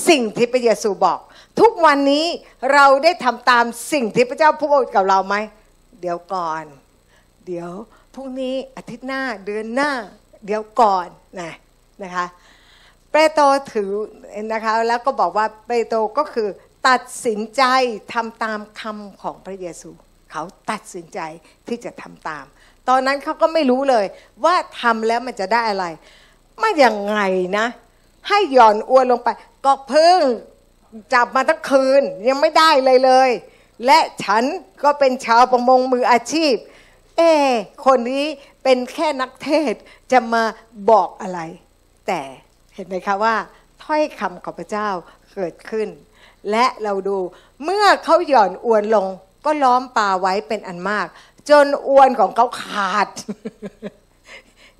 สิ่งที่พระเยซูบอก ทุกวันนี้เราได้ทำตามสิ่งที่พระเจ้าพูดกับเราไหม เดี๋ยวก่อน เดี๋ยวพรุ่งนี้อาทิตย์หน้าเดือนหน้า เดี๋ยวก่อนนะนะคะ เปโตรถือนะคะแล้วก็บอกว่าเปโตรก็คือตัดสินใจทำตามคำของพระเยซู เขาตัดสินใจที่จะทำตาม ตอนนั้นเขาก็ไม่รู้เลยว่าทำแล้วมันจะได้อะไรไม่ยังไงนะ ให้หย่อนอวนลงไป ก็เพิ่งจับมาทั้งคืนยังไม่ได้เลยเลย และฉันก็เป็นชาวประมงมืออาชีพ เอ๊ะคนนี้เป็นแค่นักเทศจะมาบอกอะไร แต่ เห็นไหมคะว่าถ้อยคำของพระเจ้าเกิดขึ้น และเราดูเมื่อเขาหย่อนอวนลง ก็ล้อมปลาไว้เป็นอันมาก จนอวนของเขาขาด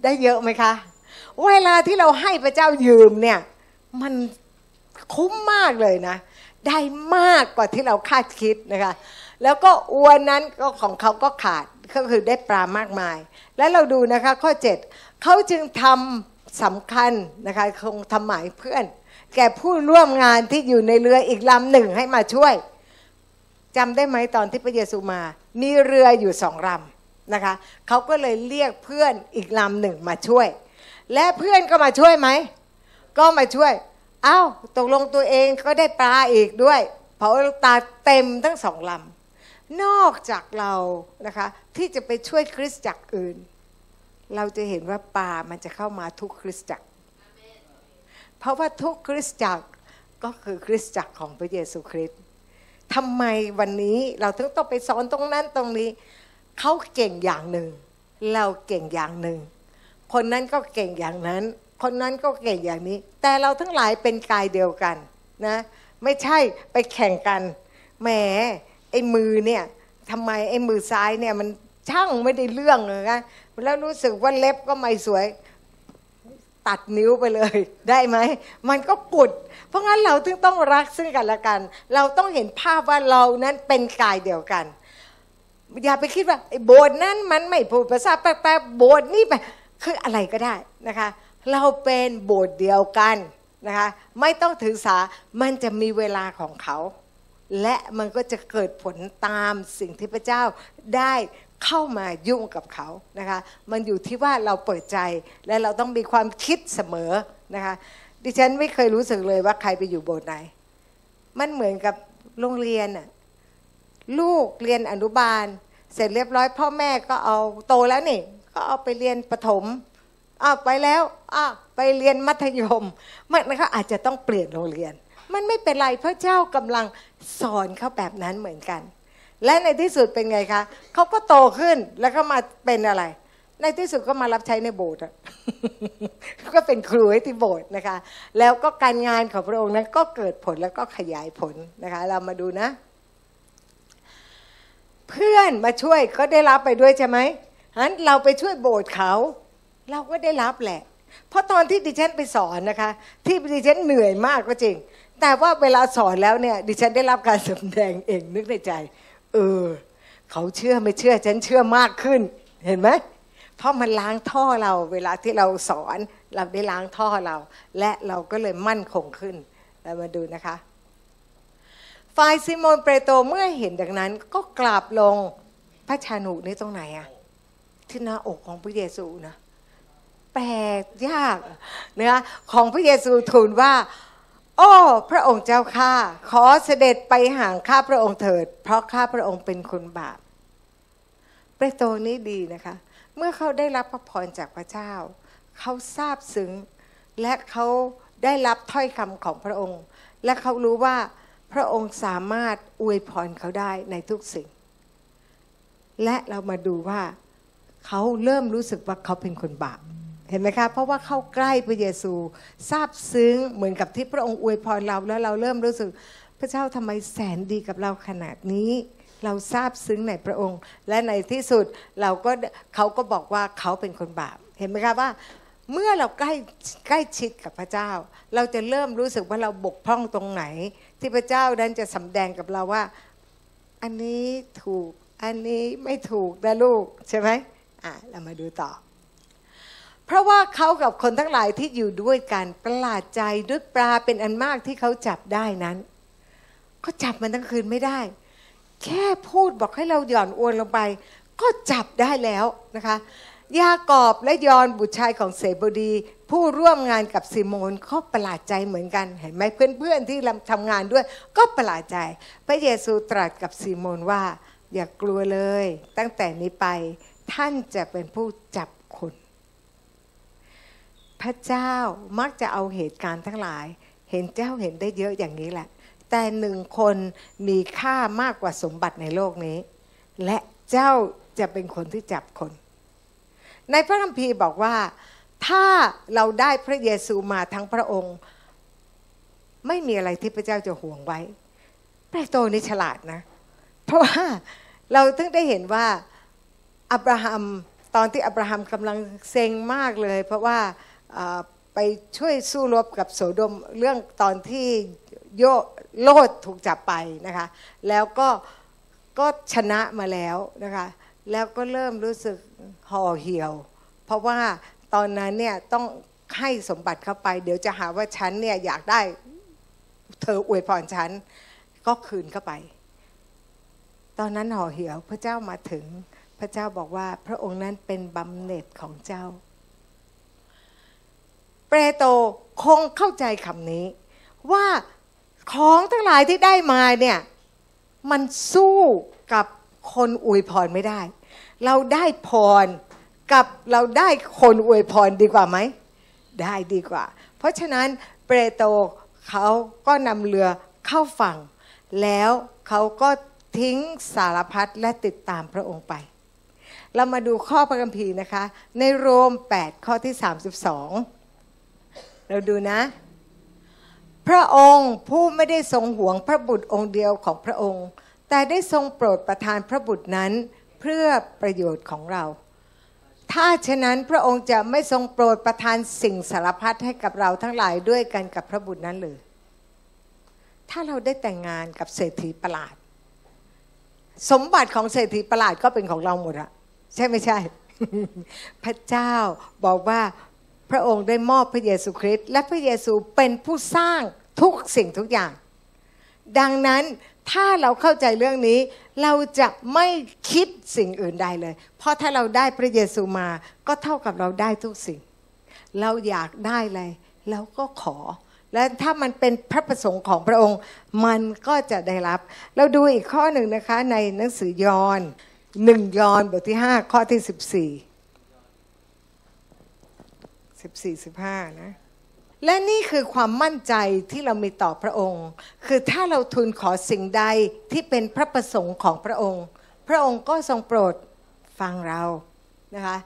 ได้เยอะไหมคะ เวลาที่เราให้พระเจ้ายืมเนี่ย มันคุ้มมากเลยนะ ได้มากกว่าที่เราคาดคิดนะคะ แล้วก็อวนนั้นก็ของเขาก็ขาดก็คือได้ปลามากมาย แล้วเราดูนะคะ ข้อ 7เขาจึงทำ สำคัญนะคะคงทำหมายเพื่อน แก่ผู้ร่วมงานที่อยู่ในเรืออีกลำหนึ่งให้มาช่วยจำได้ไหมตอนที่พระเยซูมา มีเรืออยู่สองลำนะคะเขาก็เลยเรียกเพื่อนอีกลำหนึ่งมาช่วย และเพื่อนก็มาช่วยไหม ก็มาช่วยอ้าวตกลงตัวเองก็ได้ปลาอีกด้วย เพราะตาเต็มทั้งสองลำนอกจากเรานะคะที่จะไปช่วยคริสตจักรอื่น เราจะเห็นว่าปลามันจะเข้ามาทุกคริสตจักร เพราะว่าทุกคริสตจักรก็คือคริสตจักรของพระเยซูคริสต์ทำไมวันนี้เราถึงต้องไปสอนตรงนั้นตรงนี้ เขาเก่งอย่างหนึ่ง เราเก่งอย่างหนึ่ง คนนั้นก็เก่งอย่างนั้น คนนั้นก็เก่งอย่างนี้ แต่เราทั้งหลายเป็นกายเดียวกันนะไม่ใช่ไปแข่งกันแหมไอ้มือเนี่ยทำไมไอ้มือซ้ายเนี่ยมันช่างไม่ได้เรื่องเลยนะ แล้วรู้สึกว่าเล็บก็ไม่สวย ตัดนิ้วไปเลย ได้ไหม มันก็กุด เพราะงั้นเราถึงต้องรักซึ่งกันและกัน เราต้องเห็นภาพว่าเรานั้นเป็นกายเดียวกัน อย่าไปคิดว่าโบสนั้นมันไม่พูดภาษาแปลกๆโบสนี่ไปคืออะไรก็ได้นะคะ เราเป็นโบสเดียวกันนะคะไม่ต้องถือสา มันจะมีเวลาของเขา และมันก็จะเกิดผลตามสิ่งที่พระเจ้าได้ เข้ามายุ่งกับเขานะคะมันอยู่ที่ว่าเราเปิดใจและเราต้องมีความคิดเสมอนะคะดิฉันไม่เคยรู้สึกเลยว่าใครไปอยู่โบสถ์ไหน มันเหมือนกับโรงเรียนอะลูกเรียนอนุบาล เสร็จเรียบร้อย พ่อแม่ก็เอาโตแล้วนี่ ก็เอาไปเรียนประถมอ้าวไปแล้วอ้าวไปเรียนมัธยม มันนะคะอาจจะต้องเปลี่ยนโรงเรียน มันไม่เป็นไรพระเจ้ากำลังสอนเขาแบบนั้นเหมือนกัน และในที่สุดเป็นไงคะเขาก็โตขึ้นแล้วก็มาเป็นอะไร ในที่สุดก็มารับใช้ในโบสถ์ก็เป็นครูให้ที่โบสถ์นะคะ แล้วก็การงานของพระองค์นั้นก็เกิดผลแล้วก็ขยายผลนะคะ เรามาดูนะ เพื่อนมาช่วยก็ได้รับไปด้วยใช่ไหมงั้นเราไปช่วยโบสถ์เขา เราก็ได้รับแหละ เพราะตอนที่ดิฉันไปสอนนะคะ ที่ดิฉันเหนื่อยมากก็จริง แต่ว่าเวลาสอนแล้วเนี่ย ดิฉันได้รับการสำแดงเองนึกในใจ เออ เขาเชื่อไม่เชื่อ ฉันเชื่อมากขึ้น เห็นไหมเพราะมันล้างท่อเราเวลาที่เราสอนเราได้ล้างท่อเรา และเราก็เลยมั่นคงขึ้นเรามาดูนะคะฝ่ายซิโมนเปโตรเมื่อเห็นดังนั้น ก็กราบลงพระชานุนี่ตรงไหนอะที่หน้าอกของพระเยซูนะแปลกยากนะของพระเยซูทูลว่า โอ้ พระองค์เจ้าข้าขอเสด็จไปห่างข้าพระองค์เถิด เพราะข้าพระองค์เป็นคนบาปเปโตรนี่ดีนะคะ เมื่อเขาได้รับพระพรจากพระเจ้า เขาซาบซึ้งและเขาได้รับถ้อยคำของพระองค์ และเขารู้ว่าพระองค์สามารถอวยพรเขาได้ในทุกสิ่ง และเรามาดูว่าเขาเริ่มรู้สึกว่าเขาเป็นคนบาป เห็นไหมคะเพราะว่าเข้าใกล้พระเยซูซาบซึ้งเหมือนกับที่พระองค์อวยพรเราแล้วเราเริ่มรู้สึก พระเจ้าทำไมแสนดีกับเราขนาดนี้ เราซาบซึ้งในพระองค์ และในที่สุดเราก็เขาก็บอกว่าเขาเป็นคนบาป เห็นไหมคะว่าเมื่อเราใกล้ใกล้ชิดกับพระเจ้า เราจะเริ่มรู้สึกว่าเราบกพร่องตรงไหน ที่พระเจ้านั้นจะสำแดงกับเราว่า อันนี้ถูกอันนี้ไม่ถูกนะลูกใช่ไหมอะเรามาดูต่อ ราะว่าเขากับคนทั้งหลายที่อยู่ด้วยกันประหลาดใจด้วยปลาเป็นอันมากที่เขาจับได้นั้น ก็จับมันทั้งคืนไม่ได้ แค่พูดบอกให้เราหย่อนอวนลงไป ก็จับได้แล้วนะคะยากอบและยอนบุตรชายของเสบดี ผู้ร่วมงานกับซิโมนก็ประหลาดใจเหมือนกันเห็นไหมเพื่อนๆที่ทำงานด้วย ก็ประหลาดใจ พระเยซูตรัสกับซิโมนว่า อย่ากกลัวเลย ตั้งแต่นี้ไปท่านจะเป็นผู้จับคน พระเจ้ามักจะเอาเหตุการณ์ทั้งหลาย เห็นเจ้าเห็นได้เยอะอย่างนี้แหละ แต่หนึ่งคนมีค่ามากกว่าสมบัติในโลกนี้ และเจ้าจะเป็นคนที่จับคน ในพระคัมภีร์บอกว่า ถ้าเราได้พระเยซูมาทั้งพระองค์ ไม่มีอะไรที่พระเจ้าจะห่วงไว้เปโตรนี่ฉลาดนะ เพราะว่าเราถึงได้เห็นว่าอับราฮัมตอนที่อับราฮัมกำลังเซ็งมากเลย เพราะว่าอ่า ไปช่วยสู้รบกับโสดมเรื่องตอนที่โยโลดถูกจับไปนะคะ แล้วก็ก็ชนะมาแล้วนะคะ แล้วก็เริ่มรู้สึกห่อเหี่ยว เพราะว่าตอนนั้นเนี่ยต้องให้สมบัติเข้าไป เดี๋ยวจะหาว่าฉันเนี่ยอยากได้เธออวยพรฉันก็คืนเข้าไป ตอนนั้นห่อเหี่ยวพระเจ้ามาถึงพระเจ้าบอกว่าพระองค์นั้นเป็นบำเหน็จของเจ้า เปโตรคงเข้าใจคำนี้ ว่าของทั้งหลายที่ได้มาเนี่ยมันสู้กับคนอวยพรไม่ได้ เราได้พรกับเราได้คนอวยพรดีกว่าไหม ได้ดีกว่า เพราะฉะนั้นเปโตรเขาก็นำเรือเข้าฝั่ง แล้วเขาก็ทิ้งสารพัดและติดตามพระองค์ไป เรามาดูข้อพระคัมภีร์นะคะ ในโรม 8 ข้อที่ 32 เราดูนะ พระองค์ผู้ไม่ได้ทรงหวงพระบุตรองค์เดียวของพระองค์ แต่ได้ทรงโปรดประทานพระบุตรนั้นเพื่อประโยชน์ของเรา ถ้าฉะนั้นพระองค์จะไม่ทรงโปรดประทานสิ่งสารพัดให้กับเราทั้งหลายด้วยกันกับพระบุตรนั้นเลยถ้าเราได้แต่งงานกับเศรษฐีประหลาด สมบัติของเศรษฐีประหลาดก็เป็นของเราหมดอะใช่ไม่ใช่ พระเจ้าบอกว่า พระองค์ได้มอบพระเยซูคริสต์และพระเยซูเป็นผู้สร้างทุกสิ่งทุกอย่าง ดังนั้นถ้าเราเข้าใจเรื่องนี้ เราจะไม่คิดสิ่งอื่นใดเลย เพราะถ้าเราได้พระเยซูมาก็เท่ากับเราได้ทุกสิ่ง เราอยากได้อะไรเราก็ขอ และถ้ามันเป็นพระประสงค์ของพระองค์มันก็จะได้รับ เราดูอีกข้อหนึ่งนะคะในหนังสือยอห์นหนึ่งยอห์นบทที่ห้าข้อที่สิ สิบสี่สิบห้านะ และนี่คือความมั่นใจที่เรามีต่อพระองค์ คือถ้าเราทูลขอสิ่งใดที่เป็นพระประสงค์ของพระองค์ พระองค์ก็ทรงโปรดฟังเรานะคะ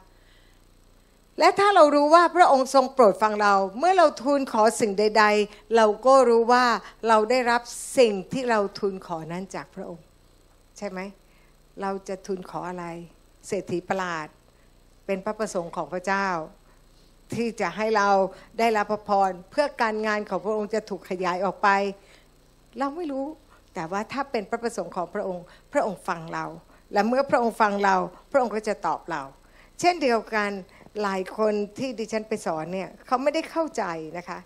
และถ้าเรารู้ว่าพระองค์ทรงโปรดฟังเรา เมื่อเราทูลขอสิ่งใด ๆ เราก็รู้ว่าเราได้รับสิ่งที่เราทูลขอนั้นจากพระองค์ ใช่ไหม เราจะทูลขออะไร เศรษฐีประหลาด เป็นพระประสงค์ของพระเจ้า ที่จะให้เราได้รับพระพรเพื่อการงานของพระองค์จะถูกขยายออกไป เราไม่รู้ แต่ว่าถ้าเป็นพระประสงค์ของพระองค์ พระองค์ฟังเรา และเมื่อพระองค์ฟังเรา พระองค์ก็จะตอบเรา เช่นเดียวกันหลายคนที่ดิฉันไปสอนเนี่ยเขาไม่ได้เข้าใจนะคะ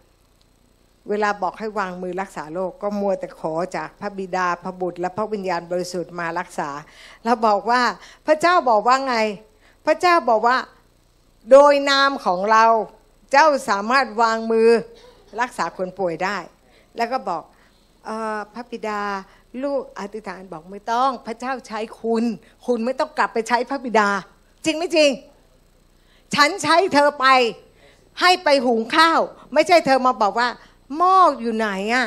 เวลาบอกให้วางมือรักษาโรคก็มัวแต่ขอจากพระบิดาพระบุตร และพระวิญญาณบริสุทธิ์มารักษา เราบอกว่าพระเจ้าบอกว่าไง พระเจ้าบอกว่า โดยนามของเราเจ้าสามารถวางมือรักษาคนป่วยได้ แล้วก็บอกออพระบิดาลูกอธิษฐานบอกไม่ต้อง พระเจ้าใช้คุณ คุณไม่ต้องกลับไปใช้พระบิดา จริงไม่จริง ฉันใช้เธอไป ให้ไปหุงข้าว ไม่ใช่เธอมาบอกว่า หม้ออยู่ไหนอะ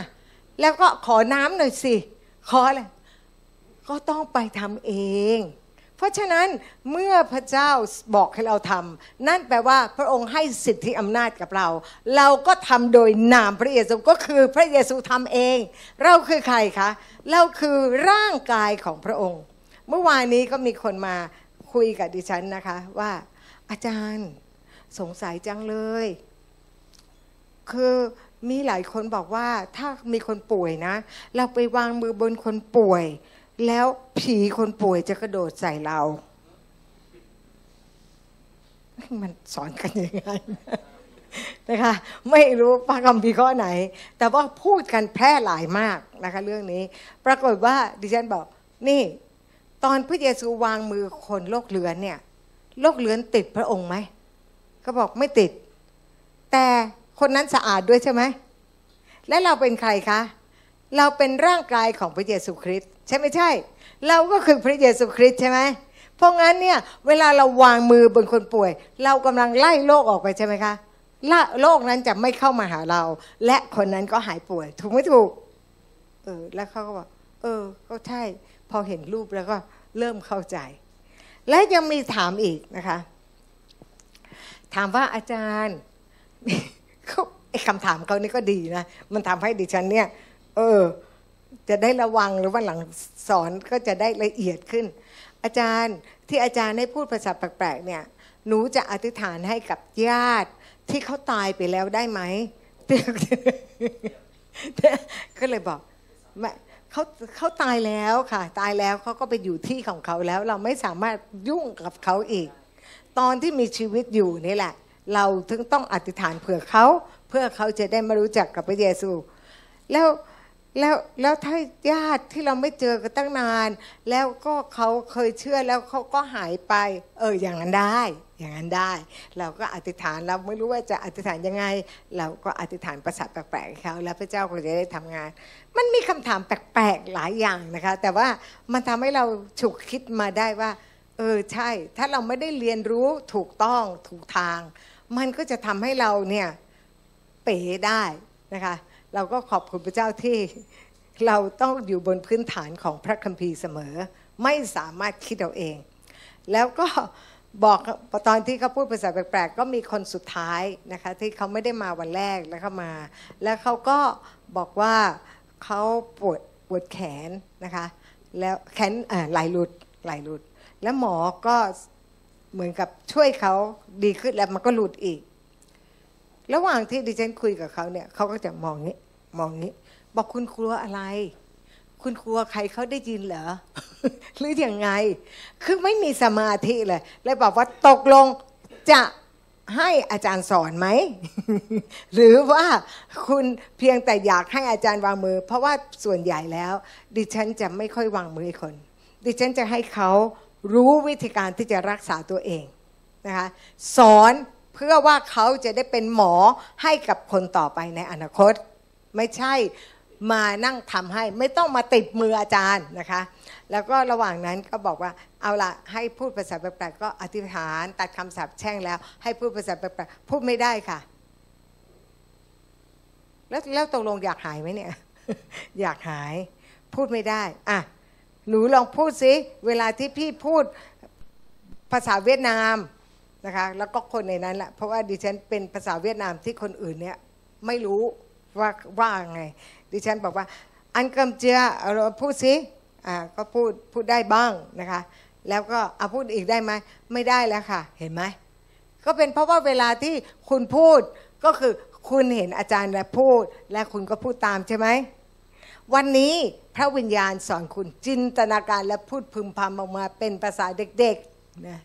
แล้วก็ขอน้ำหน่อยสิ ขออะไรก็ต้องไปทำเอง ราะฉะนั้นเมื่อพระเจ้าบอกให้เราทำนั่นแปลว่าพระองค์ให้สิทธิอำนาจกับเรา เราก็ทำโดยนามพระเยซูก็คือพระเยซูทำเอง เราคือใครคะเราคือร่างกายของพระองค์ เมื่อวานนี้ก็มีคนมาคุยกับดิฉันนะคะว่า อาจารย์สงสัยจังเลย คือมีหลายคนบอกว่าถ้ามีคนป่วยนะ เราไปวางมือบนคนป่วย แล้วผีคนป่วยจะกระโดดใส่เรา มันสอนกันยังไงนะคะ ไม่รู้พระคัมภีข้อไหน แต่ว่าพูดกันแพร่หลายมากนะคะ เรื่องนี้ ปรากฏว่าดิฉันบอก นี่ ตอนพระเยซูวางมือคนโรคเลือนเนี่ยโรคเลือนติดพระองค์ไหมก็บอกไม่ติด แต่คนนั้นสะอาดด้วยใช่ไหมและเราเป็นใครคะ เราเป็นร่างกายของพระเยซูคริสต์ใช่ไม่ใช่ เราก็คือพระเยซูคริสต์ใช่ไหมเพราะงั้นเนี่ยเวลาเราวางมือบนคนป่วย เรากำลังไล่โรคออกไปใช่ไหมคะละโรคนั้นจะไม่เข้ามาหาเรา และคนนั้นก็หายป่วย ถูกไม่ถูกเออแล้วเขาก็บอกเออ ก็ใช่ พอเห็นรูปแล้วก็เริ่มเข้าใจ และยังมีถามอีกนะคะ ถามว่าอาจารย์เขาไอ้คำถามเขานี่ก็ดีนะ มันทำให้ดิฉันเนี่ย เออ จะได้ระวังหรือว่าหลังสอนก็จะได้ละเอียดขึ้น อาจารย์ที่อาจารย์ได้พูดภาษาแปลกๆเนี่ย หนูจะอธิษฐานให้กับญาติที่เขาตายไปแล้วได้ไหมก็เลยบอกไม่เขาเขาตายแล้วค่ะ ตายแล้วเขาก็ไปอยู่ที่ของเขาแล้ว เราไม่สามารถยุ่งกับเขาอีก ตอนที่มีชีวิตอยู่นี่แหละ เราถึงต้องอธิษฐานเผื่อเขา เพื่อเขาจะได้มารู้จักกับพระเยซู แล้ว แล้วแล้วถ้าญาติที่เราไม่เจอกันตั้งนาน แล้วก็เขาเคยเชื่อแล้วเขาก็หายไป เอออย่างนั้นได้ อย่างนั้นได้ เราก็อธิษฐานเราไม่รู้ว่าจะอธิษฐานยังไง เราก็อธิษฐานประสาทแปลกๆเขาแล้วพระเจ้าก็จะได้ทำงาน มันมีคำถามแปลกๆหลายอย่างนะคะ แต่ว่ามันทำให้เราฉุกคิดมาได้ว่า เออใช่ ถ้าเราไม่ได้เรียนรู้ถูกต้องถูกทาง มันก็จะทำให้เราเนี่ยเป๋ได้นะคะ เราก็ขอบคุณพระเจ้าที่เราต้องอยู่บนพื้นฐานของพระคัมภีร์เสมอ ไม่สามารถคิดเอาเอง แล้วก็บอกตอนที่เขาพูดภาษาแปลกๆ ก็มีคนสุดท้ายนะคะที่เขาไม่ได้มาวันแรกแล้วเขามา แล้วเขาก็บอกว่าเขาปวดปวดแขนนะคะแล้วแขนไหลหลุดไหลหลุด แล้วหมอก็เหมือนกับช่วยเขาดีขึ้นแล้วมันก็หลุดอีก ระหว่างที่ดิฉันคุยกับเขาเนี่ยเขาก็จะมองนี้ มองนี้ บอกคุณกลัวอะไร คุณกลัวใครเขาได้ยินเหรอ หรืออยังไง คือไม่มีสมาธิเลยเลยบอกว่าตกลงจะให้อาจารย์สอนไหม หรือว่าคุณเพียงแต่อยากให้อาจารย์วางมือ เพราะว่าส่วนใหญ่แล้ว ดิฉันจะไม่ค่อยวางมือคน ดิฉันจะให้เขารู้วิธีการที่จะรักษาตัวเองนะคะสอนเพื่อว่าเขาจะได้เป็นหมอให้กับคนต่อไปในอนาคต ไม่ใช่มานั่งทำให้ไม่ต้องมาติดมืออาจารย์นะคะ แล้วก็ระหว่างนั้นก็บอกว่าเอาละให้พูดภาษาแปลกๆก็อธิษฐานตัดคำสาปแช่งแล้ว ให้พูดภาษาแปลกๆพูดไม่ได้ค่ะ แล้วแล้วตกลงอยากหายไหมเนี่ย อยากหายพูดไม่ได้อะหนูลองพูดสิเวลาที่พี่พูดภาษาเวียดนามนะคะ แล้วก็คนในนั้นแหละเพราะว่าดิฉันเป็นภาษาเวียดนามที่คนอื่นเนี่ยไม่รู้ ว่าว่าไง ดิฉันบอกว่า อันกำเจียเราพูดสิอ่าก็พูดพูดได้บ้างนะคะ แล้วก็เอาพูดอีกได้ไหมไม่ได้แล้วค่ะ เห็นไหมก็เป็นเพราะว่าเวลาที่คุณพูดก็คือคุณเห็นอาจารย์และพูด และคุณก็พูดตามใช่ไหมวันนี้พระวิญญาณสอนคุณจินตนาการและพูดพึมพำออกมาเป็นภาษาเด็กๆนะ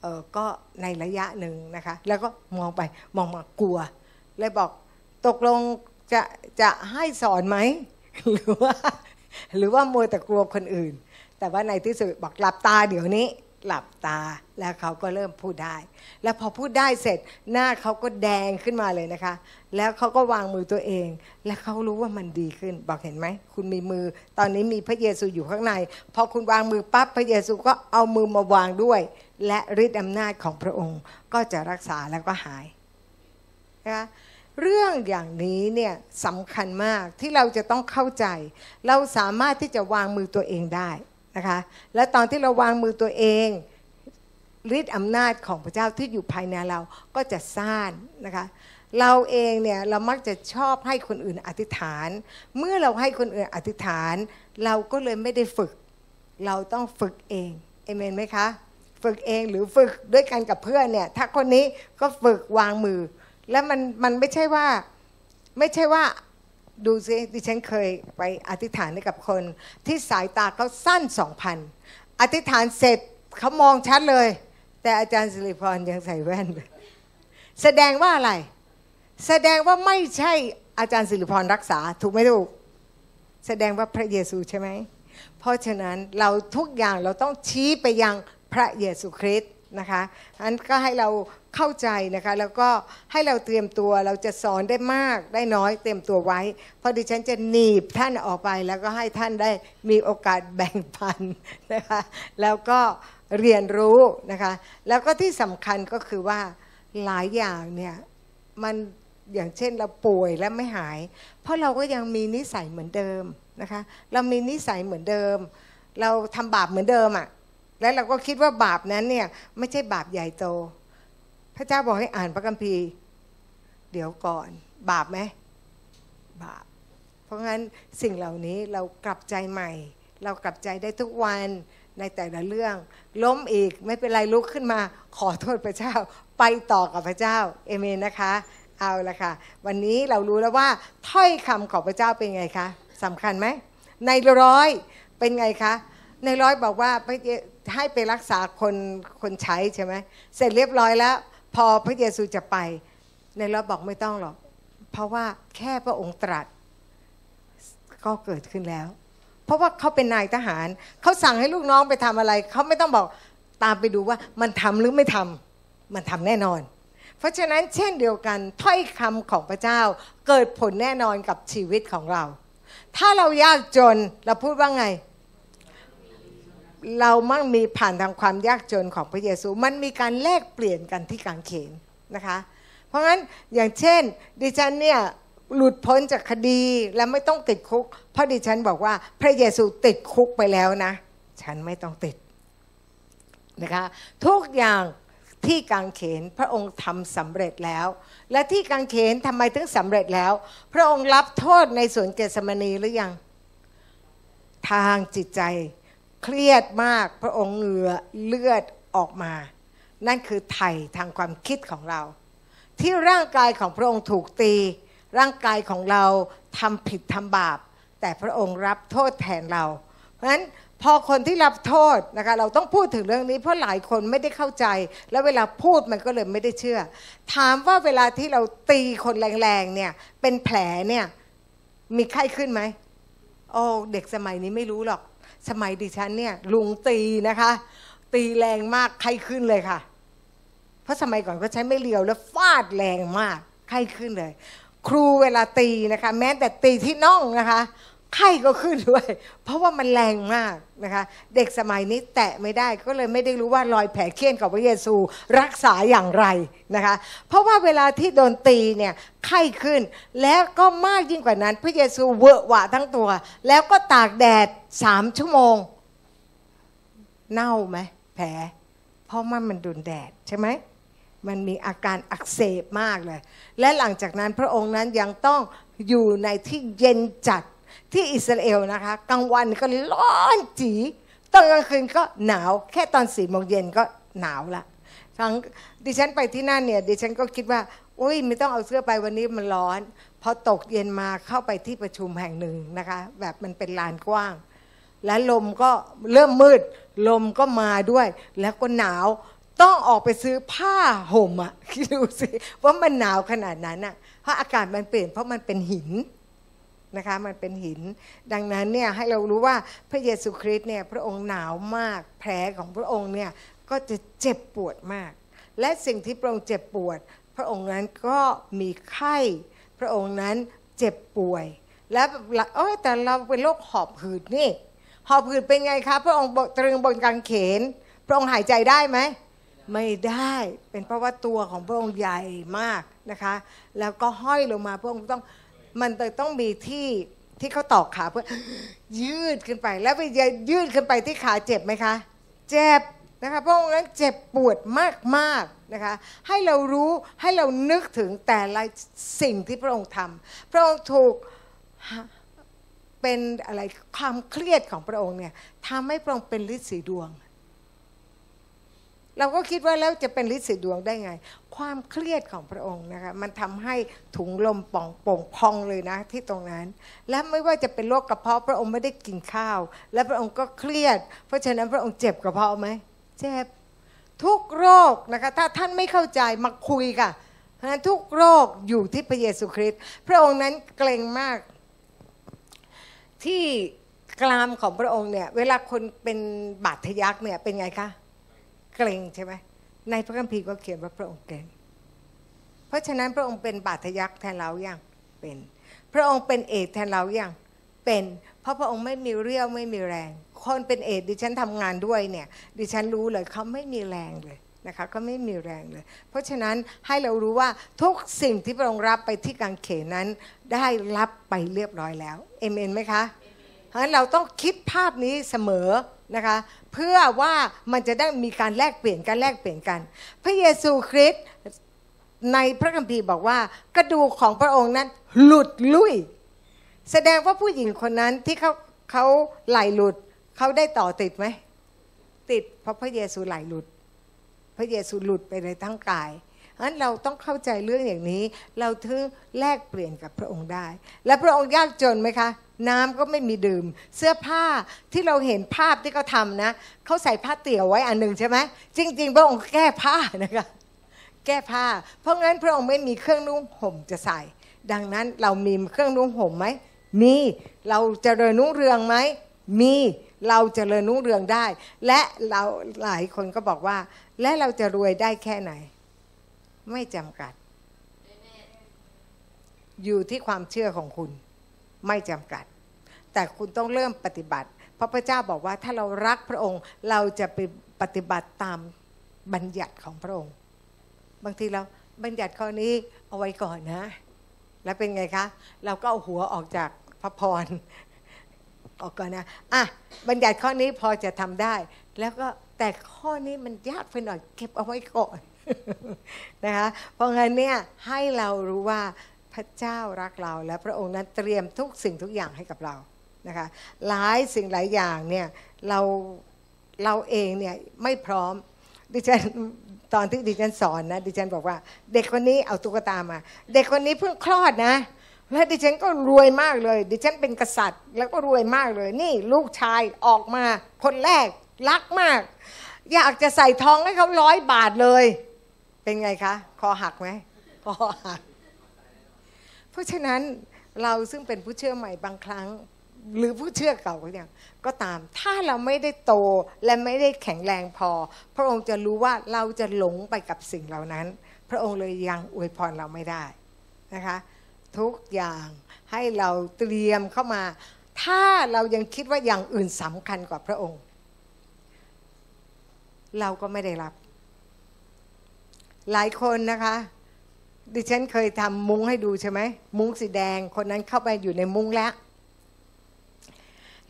เออก็ในระยะหนึ่งนะคะ แล้วก็มองไปมองมากลัว เลยบอก ตกลงจะจะให้สอนไหม หรือว่า หรือว่ามัวแต่กลัวคนอื่น แต่ว่าในที่สุดบอกหลับตาเดี๋ยวนี้ หลับตาแล้วเขาก็เริ่มพูดได้ แล้วพอพูดได้เสร็จหน้าเขาก็แดงขึ้นมาเลยนะคะ แล้วเขาก็วางมือตัวเอง และเขารู้ว่ามันดีขึ้น บอกเห็นไหมคุณมีมือ ตอนนี้มีพระเยซูอยู่ข้างในพอคุณวางมือปั๊บพระเยซูก็เอามือมาวางด้วย และฤทธิ์อำนาจของพระองค์ก็จะรักษาแล้วก็หายนะคะ เรื่องอย่างนี้เนี่ยสำคัญมากที่เราจะต้องเข้าใจ เราสามารถที่จะวางมือตัวเองได้นะคะและตอนที่เราวางมือตัวเองฤทธิ์อำนาจของพระเจ้าที่อยู่ภายในเราก็จะซ่านนะคะ เราเองเนี่ยเรามักจะชอบให้คนอื่นอธิษฐาน เมื่อเราให้คนอื่นอธิษฐาน เราก็เลยไม่ได้ฝึก เราต้องฝึกเองเอเมนไหมคะ ฝึกเองหรือฝึกด้วยกันกับเพื่อนเนี่ยถ้าคนนี้ก็ฝึกวางมือ แล้วมันมันไม่ใช่ว่าไม่ใช่ว่าดูซิดิฉันเคยไปอธิษฐานให้กับคน ที่สายตาเขาสั้นสองพันอธิษฐานเสร็จเขามองชัดเลย แต่อาจารย์สิริพรยังใส่แว่น แสดงว่าอะไร แสดงว่าไม่ใช่อาจารย์สิริพรรักษา ถูกไหมถูก แสดงว่าพระเยซูใช่ไหม เพราะฉะนั้นเราทุกอย่างเราต้องชี้ไปยังพระเยซูคริสต์ นะคะอันก็ให้เราเข้าใจนะคะ แล้วก็ให้เราเตรียมตัวเราจะสอนได้มากได้น้อยเตรียมตัวไว้ เพราะดิฉันจะหนีบท่านออกไป แล้วก็ให้ท่านได้มีโอกาสแบ่งปันนะคะ แล้วก็เรียนรู้นะคะ แล้วก็ที่สำคัญก็คือว่าหลายอย่างเนี่ยมันอย่างเช่นเราป่วยแล้วไม่หาย เพราะเราก็ยังมีนิสัยเหมือนเดิมนะคะ เรามีนิสัยเหมือนเดิม เราทำบาปเหมือนเดิมอะ่ะ แล้วเราก็คิดว่าบาปนั้นเนี่ยไม่ใช่บาปใหญ่โต พระเจ้าบอกให้อ่านพระคัมภีร์ เดี๋ยวก่อน บาปไหมบาป เพราะงั้นสิ่งเหล่านี้เรากลับใจใหม่ เรากลับใจได้ทุกวันในแต่ละเรื่อง ล้มอีกไม่เป็นไรลุกขึ้นมา ขอโทษพระเจ้า ไปต่อกับพระเจ้าเอเมนนะคะ เอาละค่ะ วันนี้เรารู้แล้วว่าถ้อยคำของพระเจ้าเป็นไงคะสำคัญไหมในร้อยเป็นไงคะ ในร้อยบอกว่าให้ไปรักษาคนคนใช้ใช่ไหมเสร็จเรียบร้อยแล้ว พอพระเยซูจะไป ในร้อยบอกไม่ต้องหรอก เพราะว่าแค่พระองค์ตรัสก็เกิดขึ้นแล้ว เพราะว่าเขาเป็นนายทหาร เขาสั่งให้ลูกน้องไปทำอะไร เขาไม่ต้องบอกตามไปดูว่ามันทำหรือไม่ทำมันทำแน่นอน เพราะฉะนั้นเช่นเดียวกันถ้อยคำของพระเจ้าเกิดผลแน่นอนกับชีวิตของเรา ถ้าเรายากจนเราพูดว่าไง เรามั่งมีผ่านทางความยากจนของพระเยซู มันมีการแลกเปลี่ยนกันที่กางเขนนะคะ เพราะงั้นอย่างเช่น ดิฉันเนี่ยหลุดพ้นจากคดีและไม่ต้องติดคุก เพราะดิฉันบอกว่าพระเยซูติดคุกไปแล้วนะ ฉันไม่ต้องติดนะคะทุกอย่างที่กางเขนพระองค์ทำสำเร็จแล้ว และที่กางเขนทำไมถึงสำเร็จแล้ว พระองค์รับโทษในสวนเกสมณีหรือยัง ทางจิตใจ เครียดมากพระองค์เหงื่อเลือดออกมา นั่นคือไถ่ทางความคิดของเรา ที่ร่างกายของพระองค์ถูกตี ร่างกายของเราทำผิดทำบาป แต่พระองค์รับโทษแทนเรา เพราะฉะนั้นพอคนที่รับโทษนะคะเราต้องพูดถึงเรื่องนี้เพราะหลายคนไม่ได้เข้าใจ แล้วเวลาพูดมันก็เลยไม่ได้เชื่อ ถามว่าเวลาที่เราตีคนแรงๆเนี่ยเป็นแผลเนี่ยมีไข้ขึ้นไหมโอ้เด็กสมัยนี้ไม่รู้หรอก สมัยดิฉันเนี่ยลุงตีนะคะ ตีแรงมากไข้ขึ้นเลยค่ะ เพราะสมัยก่อนก็ใช้ไม่เลียวแล้วฟาดแรงมากไข้ขึ้นเลย ครูเวลาตีนะคะ แม้แต่ตีที่น่องนะคะ ไข้ก็ขึ้นด้วย เพราะว่ามันแรงมากนะคะ เด็กสมัยนี้แตะไม่ได้ก็เลยไม่ได้รู้ว่ารอยแผลเคี้ยนของพระเยซูรักษาอย่างไรนะคะ เพราะว่าเวลาที่โดนตีเนี่ยไข้ขึ้น แล้วก็มากยิ่งกว่านั้น พระเยซูเวอะหวะทั้งตัว แล้วก็ตากแดดสามชั่วโมง เน่าไหมแผล เพราะมันมันโดนแดดใช่ไหมมันมีอาการอักเสบมากเลย และหลังจากนั้นพระองค์นั้นยังต้องอยู่ในที่เย็นจัด ที่อิสราเอลนะคะกลางวันก็ร้อนจีตอนกลางคืนก็หนาว แค่ตอนสี่โมงเย็นก็หนาวละทั้งดิฉันไปที่นั่นเนี่ยดิฉันก็คิดว่าอุ้ยไม่ต้องเอาเสื้อไปวันนี้มันร้อน พอตกเย็นมาเข้าไปที่ประชุมแห่งหนึ่งนะคะ แบบมันเป็นลานกว้าง และลมก็เริ่มมืด ลมก็มาด้วย แล้วก็หนาวต้องออกไปซื้อผ้าห่มอะคิดดูสิว่ามันหนาวขนาดนั้นอะเพราะอากาศมันเปลี่ยนเพราะมันเป็นหิน นะคะมันเป็นหิน ดังนั้นเนี่ยให้เรารู้ว่าพระเยซูคริสต์เนี่ยพระองค์หนาวมากแผลของพระองค์เนี่ยก็จะเจ็บปวดมาก และสิ่งที่พระองค์เจ็บปวด พระองค์นั้นก็มีไข้ พระองค์นั้นเจ็บป่วย แล้วเอ้ยแต่เราเป็นโรคหอบหืดนี่หอบหืดเป็นไงคะพระองค์ตรึงบนกางเขน พระองค์หายใจได้ไหมไม่ได้เป็นเพราะว่าตัวของพระองค์ใหญ่มากนะคะ แล้วก็ห้อยลงมาพระองค์ต้อง มันต้องมีที่ที่เขาตอกขาเพื่อยืดขึ้นไป แล้วไปยืดขึ้นไปที่ขาเจ็บไหมคะ เจ็บนะคะพระองค์นั้นเจ็บปวดมากๆนะคะให้เรารู้ให้เรานึกถึงแต่ละสิ่งที่พระองค์ทำพระองค์ถูกเป็นอะไรความเครียดของพระองค์เนี่ยทำให้พระองค์เป็นฤทธิ์สีดวง เราก็คิดว่าแล้วจะเป็นฤทธิ์สีดวงได้ไง ความเครียดของพระองค์นะคะมันทำให้ถุงลมป่องป่งพองเลยนะที่ตรงนั้น และไม่ว่าจะเป็นโรคกระเพาะพระองค์ไม่ได้กินข้าว และพระองค์ก็เครียด เพราะฉะนั้นพระองค์เจ็บกระเพาะไหมเจ็บทุกโรคนะคะถ้าท่านไม่เข้าใจมาคุยค่ะเพราะฉะนั้นทุกโรคอยู่ที่พระเยซูคริสต์พระองค์นั้นเกรงมาก ที่กรามของพระองค์เนี่ยเวลาคนเป็นบาดทะยักเนี่ยเป็นไงคะ เกรงใช่ไหมในพระคัมภีร์ก็เขียนว่าพระองค์เกรงเพราะฉะนั้นพระองค์เป็นบาดทะยักแทนเราอย่างเป็น พระองค์เป็นเอดส์แทนเราอย่างเป็น เพราะพระองค์ไม่มีเรี่ยวไม่มีแรง คนเป็นเอดส์ดิฉันทำงานด้วยเนี่ยดิฉันรู้เลยเขาไม่มีแรงเลยนะคะเขาไม่มีแรงเลย เพราะฉะนั้นให้เรารู้ว่าทุกสิ่งที่พระองค์รับไปที่กางเขนนั้น ได้รับไปเรียบร้อยแล้วเอเมนไหมคะเพราะฉะนั้นเราต้องคิดภาพนี้เสมอนะคะ เพื่อว่ามันจะได้มีการแลกเปลี่ยนกันแลกเปลี่ยนกัน พระเยซูคริสต์ในพระคัมภีร์บอกว่ากระดูกของพระองค์นั้นหลุดลุ่ย แสดงว่าผู้หญิงคนนั้นที่เขาเขาไหลหลุดเขาได้ต่อติดไหมติดเพราะพระเยซูไหลหลุด พระเยซูหลุดไปในทั้งกาย เพราะฉะนั้นเราต้องเข้าใจเรื่องอย่างนี้ เราถึงแลกเปลี่ยนกับพระองค์ได้ และพระองค์ยากจนไหมคะ น้ำก็ไม่มีดื่ม เสื้อผ้าที่เราเห็นภาพที่เขาทำนะเขาใส่ผ้าเตี่ยวไว้อันหนึ่งใช่ไหมจริง ๆ พระองค์แก้ผ้านะคะแก้ผ้า เพราะงั้นพระองค์ไม่มีเครื่องนุ่งห่มจะใส่ ดังนั้นเรามีเครื่องนุ่งห่มไหมมีเราจเจริญนุ่งเรืองไหมมีเราจเจริญนุ่งเรืองได้ และเราหลายคนก็บอกว่า และเราจะรวยได้แค่ไหน ไม่จำกัด อยู่ที่ความเชื่อของคุณไม่จำกัด แต่คุณต้องเริ่มปฏิบัติ เพราะพระเจ้าบอกว่าถ้าเรารักพระองค์เราจะไปปฏิบัติตามบัญญัติของพระองค์ บางทีเราบัญญัติข้อนี้เอาไว้ก่อนนะ แล้วเป็นไงคะ เราก็เอาหัวออกจากพระพรออกก่อนนะอะบัญญัติข้อนี้พอจะทำได้ แล้วก็แต่ข้อนี้มันยากไปหน่อยเก็บเอาไว้ก่อน นะคะ เพราะงั้นเนี่ยให้เรารู้ว่าพระเจ้ารักเรา และพระองค์นั้นเตรียมทุกสิ่งทุกอย่างให้กับเรานะคะหลายสิ่งหลายอย่างเนี่ยเราเราเองเนี่ยไม่พร้อมดิฉันตอนที่ดิฉันสอนนะดิฉันบอกว่า เด็กคนนี้เอาตุ๊กตามา เด็กคนนี้เพิ่งคลอดนะ แล้วดิฉันก็รวยมากเลย ดิฉันเป็นกษัตริย์ แล้วก็รวยมากเลย นี่ลูกชายออกมา คนแรกรักมาก อยากจะใส่ทองให้เขาร้อยบาทเลย เป็นไงคะ คอหักไหมคอหัก เพราะฉะนั้นเราซึ่งเป็นผู้เชื่อใหม่บางครั้ง หรือผู้เชื่อเก่าก็อย่างก็ตาม ถ้าเราไม่ได้โตและไม่ได้แข็งแรงพอ พระองค์จะรู้ว่าเราจะหลงไปกับสิ่งเหล่านั้น พระองค์เลยยังอวยพรเราไม่ได้นะคะ ทุกอย่างให้เราเตรียมเข้ามา ถ้าเรายังคิดว่าอย่างอื่นสำคัญกว่าพระองค์ เราก็ไม่ได้รับ หลายคนนะคะ ดิฉันเคยทำมุ้งให้ดูใช่ไหม มุ้งสีแดง คนนั้นเข้าไปอยู่ในมุ้งแล้ว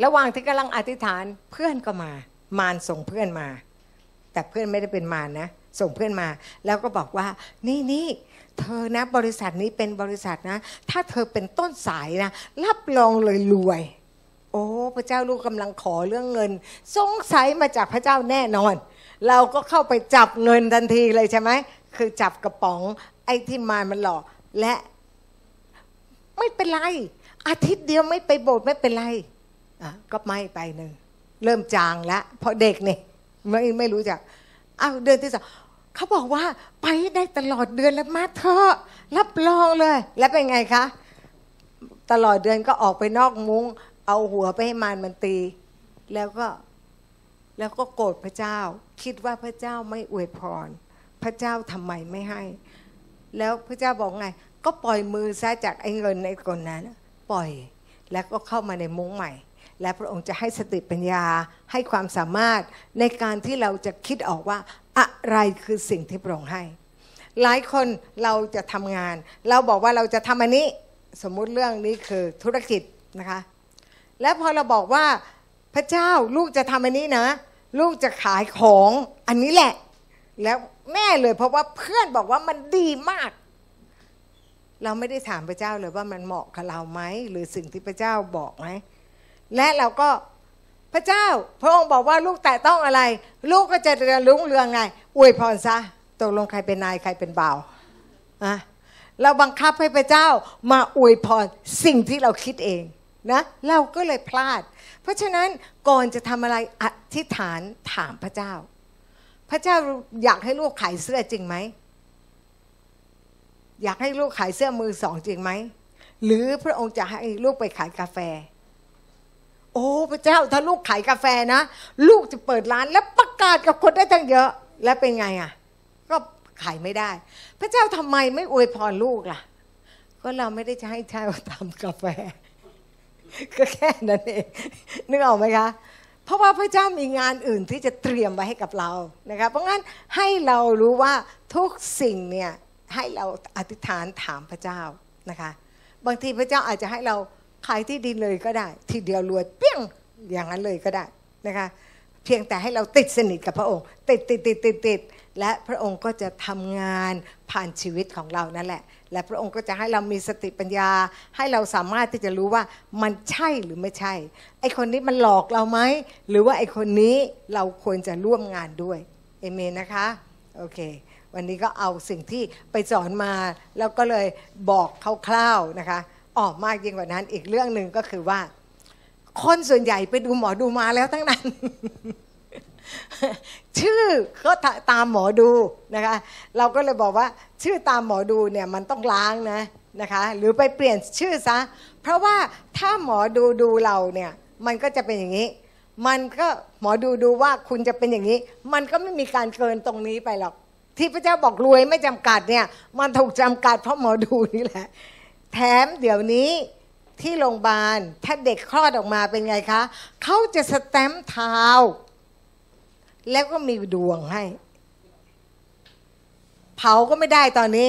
ระหว่างที่กำลังอธิษฐานเพื่อนก็มา มารส่งเพื่อนมา แต่เพื่อนไม่ได้เป็นมารนะ ส่งเพื่อนมา แล้วก็บอกว่า นี่นี่เธอนะ บริษัทนี้เป็นบริษัทนะ ถ้าเธอเป็นต้นสายนะ รับรองเลยรวย โอ้ พระเจ้าลูกกำลังขอเรื่องเงิน สงสัยมาจากพระเจ้าแน่นอนเราก็เข้าไปจับเงินทันทีเลยใช่ไหม คือจับกระป๋อง ไอ้ที่มารมันหลอกและไม่เป็นไร อาทิตย์เดียวไม่ไปโบสถ์ไม่เป็นไรก็ไม่ไปหนึ่งเริ่มจางแล้วเพราะเด็กนี่ไม่ไม่รู้จักอ้าวเดือนที่สองเขาบอกว่าไปได้ตลอดเดือนแล้วมาเถอะรับรองเลย แล้วเป็นไงคะ ตลอดเดือนก็ออกไปนอกมุง้ง เอาหัวไปให้มารมันตี แล้วก็แล้วก็โกรธพระเจ้า คิดว่าพระเจ้าไม่อวยพร พระเจ้าทำไมไม่ให้ แล้วพระเจ้าบอกไง ก็ปล่อยมือซะจากไอ้เงินในคนนั้น ปล่อยแล้วก็เข้ามาในมุ้งใหม่ และพระองค์จะให้สติปัญญาให้ความสามารถในการที่เราจะคิดออกว่าอะไรคือสิ่งที่พระองค์ให้ หลายคนเราจะทำงาน เราบอกว่าเราจะทำอันนี้ สมมุติเรื่องนี้คือธุรกิจนะคะ แล้วพอเราบอกว่าพระเจ้าลูกจะทำอันนี้นะ ลูกจะขายของอันนี้แหละ แล้วแน่เลยเพราะว่าเพื่อนบอกว่ามันดีมาก เราไม่ได้ถามพระเจ้าเลยว่ามันเหมาะกับเราไหมหรือสิ่งที่พระเจ้าบอกไหมและเราก็พระเจ้า พระองค์บอกว่าลูกแตะต้องอะไร ลูกก็จะเจริญรุ่งเรืองไงอวยพรซะตกลงใครเป็นนายใครเป็นบ่าวอะเราบังคับให้พระเจ้ามาอวยพรสิ่งที่เราคิดเองนะเราก็เลยพลาด เพราะฉะนั้นก่อนจะทำอะไรอธิษฐานถามพระเจ้า พระเจ้าอยากให้ลูกขายเสื้อจริงไหม อยากให้ลูกขายเสื้อมือสองจริงไหม หรือพระองค์จะให้ลูกไปขายกาแฟ โอ้พระเจ้าถ้าลูกขายกาแฟนะ ลูกจะเปิดร้านแล้วประกาศกับคนได้ตั้งเยอะ แล้วเป็นไงอะ ก็ขายไม่ได้ พระเจ้าทำไมไม่อวยพรลูกล่ะ ก็เราไม่ได้จะให้เจ้าทำกาแฟ ก็แค่นั้นเองนึกออกไหมคะ เพราะว่าพระเจ้ามีงานอื่นที่จะเตรียมไว้ให้กับเรานะคะเพราะงั้นให้เรารู้ว่าทุกสิ่งเนี่ยให้เราอธิษฐานถามพระเจ้านะคะบางทีพระเจ้าอาจจะให้เราขายที่ดินเลยก็ได้ ทีเดียวรวยเปี้ยงอย่างนั้นเลยก็ได้นะคะเพียงแต่ให้เราติดสนิทกับพระองค์ ติดติดติดติดติดและพระองค์ก็จะทำงานผ่านชีวิตของเรานั่นแหละ และพระองค์ก็จะให้เรามีสติปัญญา ให้เราสามารถที่จะรู้ว่ามันใช่หรือไม่ใช่ ไอคนนี้มันหลอกเราไหม หรือว่าไอคนนี้เราควรจะร่วมงานด้วยเอเมนนะคะ โอเค วันนี้ก็เอาสิ่งที่ไปสอนมา แล้วก็เลยบอกคร่าวๆนะคะออกมากยิ่งกว่านั้นอีกเรื่องหนึ่งก็คือว่า คนส่วนใหญ่ไปดูหมอดูมาแล้วทั้งนั้น ชื่อก็ตามหมอดูนะคะ เราก็เลยบอกว่าชื่อตามหมอดูเนี่ยมันต้องล้างนะนะคะ หรือไปเปลี่ยนชื่อซะ เพราะว่าถ้าหมอดูดูเราเนี่ยมันก็จะเป็นอย่างนี้ มันก็หมอดูดูว่าคุณจะเป็นอย่างนี้ มันก็ไม่มีการเกินตรงนี้ไปหรอก ที่พระเจ้าบอกรวยไม่จำกัดเนี่ยมันถูกจำกัดเพราะหมอดูนี่แหละ แถมเดี๋ยวนี้ที่โรงพยาบาลถ้าเด็กคลอดออกมาเป็นไงคะ เขาจะสแตมป์เท้า แล้วก็มีดวงให้ เผาก็ไม่ได้ตอนนี้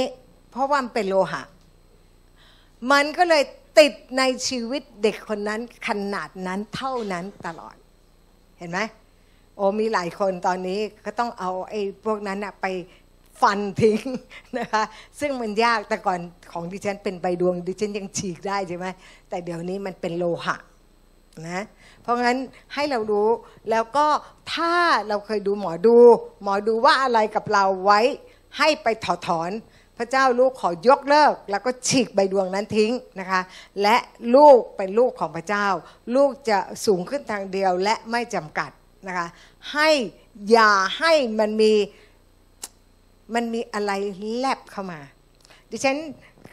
เพราะว่ามันเป็นโลหะ มันก็เลยติดในชีวิตเด็กคนนั้นขนาดนั้นเท่านั้นตลอด เห็นไหมโอ้มีหลายคนตอนนี้ก็ต้องเอาไอ้พวกนั้นนะไปฟันทิ้งนะคะ ซึ่งมันยากแต่ก่อนของดิฉันเป็นใบดวงดิฉันยังฉีกได้ใช่ไหมแต่เดี๋ยวนี้มันเป็นโลหะ นะเพราะงั้นให้เรารู้แล้วก็ถ้าเราเคยดูหมอดู หมอดูว่าอะไรกับเราไว้ให้ไปถอดถอน พระเจ้าลูกขอยกเลิก แล้วก็ฉีกใบดวงนั้นทิ้งนะคะ และลูกเป็นลูกของพระเจ้า ลูกจะสูงขึ้นทางเดียวและไม่จำกัดนะคะให้อย่าให้มันมีมันมีอะไรแลบเข้ามา ดิฉัน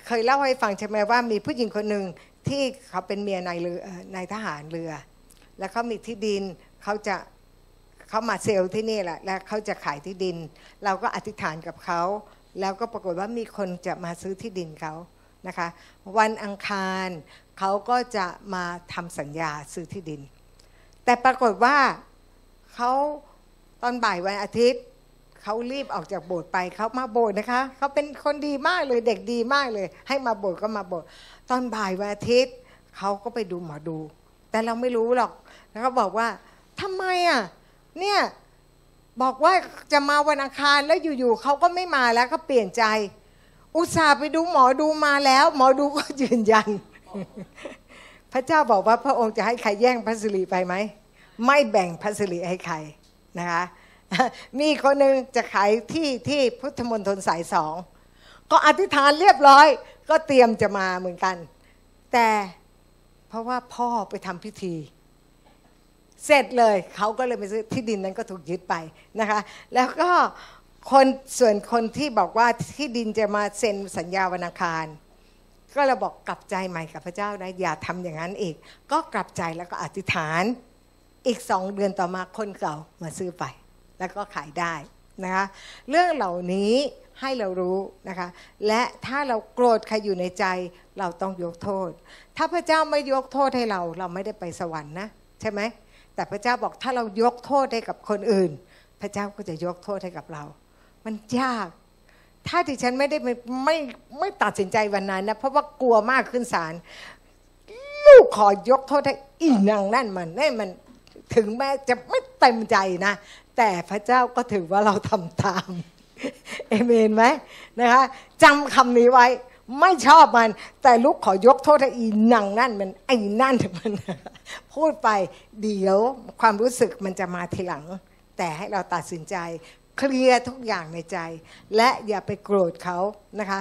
เคยเล่าให้ฟังใช่ไหมว่ามีผู้หญิงคนหนึ่ง ที่เขาเป็นเมียนายเรือนายทหารเรือ แล้วเขามีที่ดินเขาจะเขามาเซลล์ที่นี่แหละแล้วเขาจะขายที่ดิน เราก็อธิษฐานกับเขาแล้วก็ปรากฏว่ามีคนจะมาซื้อที่ดินเขานะคะ วันอังคารเขาก็จะมาทำสัญญาซื้อที่ดิน แต่ปรากฏว่าเขาตอนบ่ายวันอาทิตย์ เขารีบออกจากโบสถ์ไปเขามาโบสถ์นะคะเขาเป็นคนดีมากเลยเด็กดีมากเลย ให้มาโบสถ์ก็มาโบสถ์ตอนบ่ายวันอาทิตย์เขาก็ไปดูหมอดู แต่เราไม่รู้หรอกแล้วเขาบอกว่าทำไมอะเนี่ยบอกว่าจะมาวันอังคารแล้วอยู่ๆเขาก็ไม่มาแล้วเขาเปลี่ยนใจ อุตส่าห์ไปดูหมอดูมาแล้ว หมอดูก็ยืนยัน พระเจ้าบอกว่าพระองค์จะให้ใครแย่งพระสิริไปไหมไม่แบ่งพระสิริให้ใครนะคะ มีคนหนึ่งจะขายที่ที่พุทธมณฑลสายสอง ก็อธิษฐานเรียบร้อย ก็เตรียมจะมาเหมือนกัน แต่เพราะว่าพ่อไปทำพิธี เสร็จเลยเขาก็เลยไปซื้อที่ดินนั้นก็ถูกยึดไปนะคะ แล้วก็คนส่วนคนที่บอกว่าที่ดินจะมาเซ็นสัญญาวันอังคาร ก็เราบอกกลับใจใหม่กับพระเจ้านะอย่าทำอย่างนั้นอีก ก็กลับใจแล้วก็อธิษฐาน อีกสองเดือนต่อมาคนเก่ามาซื้อไป แล้วก็ขายได้นะคะเรื่องเหล่านี้ให้เรารู้นะคะและถ้าเราโกรธใครอยู่ในใจเราต้องยกโทษ ถ้าพระเจ้าไม่ยกโทษให้เราเราไม่ได้ไปสวรรค์นะใช่ไหมแต่พระเจ้าบอกถ้าเรายกโทษให้กับคนอื่น พระเจ้าก็จะยกโทษให้กับเรา มันยาก ถ้าที่ฉันไม่ได้ไม่ไม่ไม่ตัดสินใจวันนั้นนะเพราะว่ากลัวมากขึ้นศาลลูกขอยกโทษให้อีนางนั่นมันนี่มันถึงแม้จะไม่เต็มใจนะ แต่พระเจ้าก็ถือว่าเราทำตามเอเมนไหมนะคะจำคำนี้ไว้ไม่ชอบมัน แต่ลูกขอยกโทษให้อีนังนั่นมันไอ้นั่นมัน พูดไปเดี๋ยวความรู้สึกมันจะมาทีหลัง แต่ให้เราตัดสินใจเคลียร์ทุกอย่างในใจ และอย่าไปโกรธเขานะคะ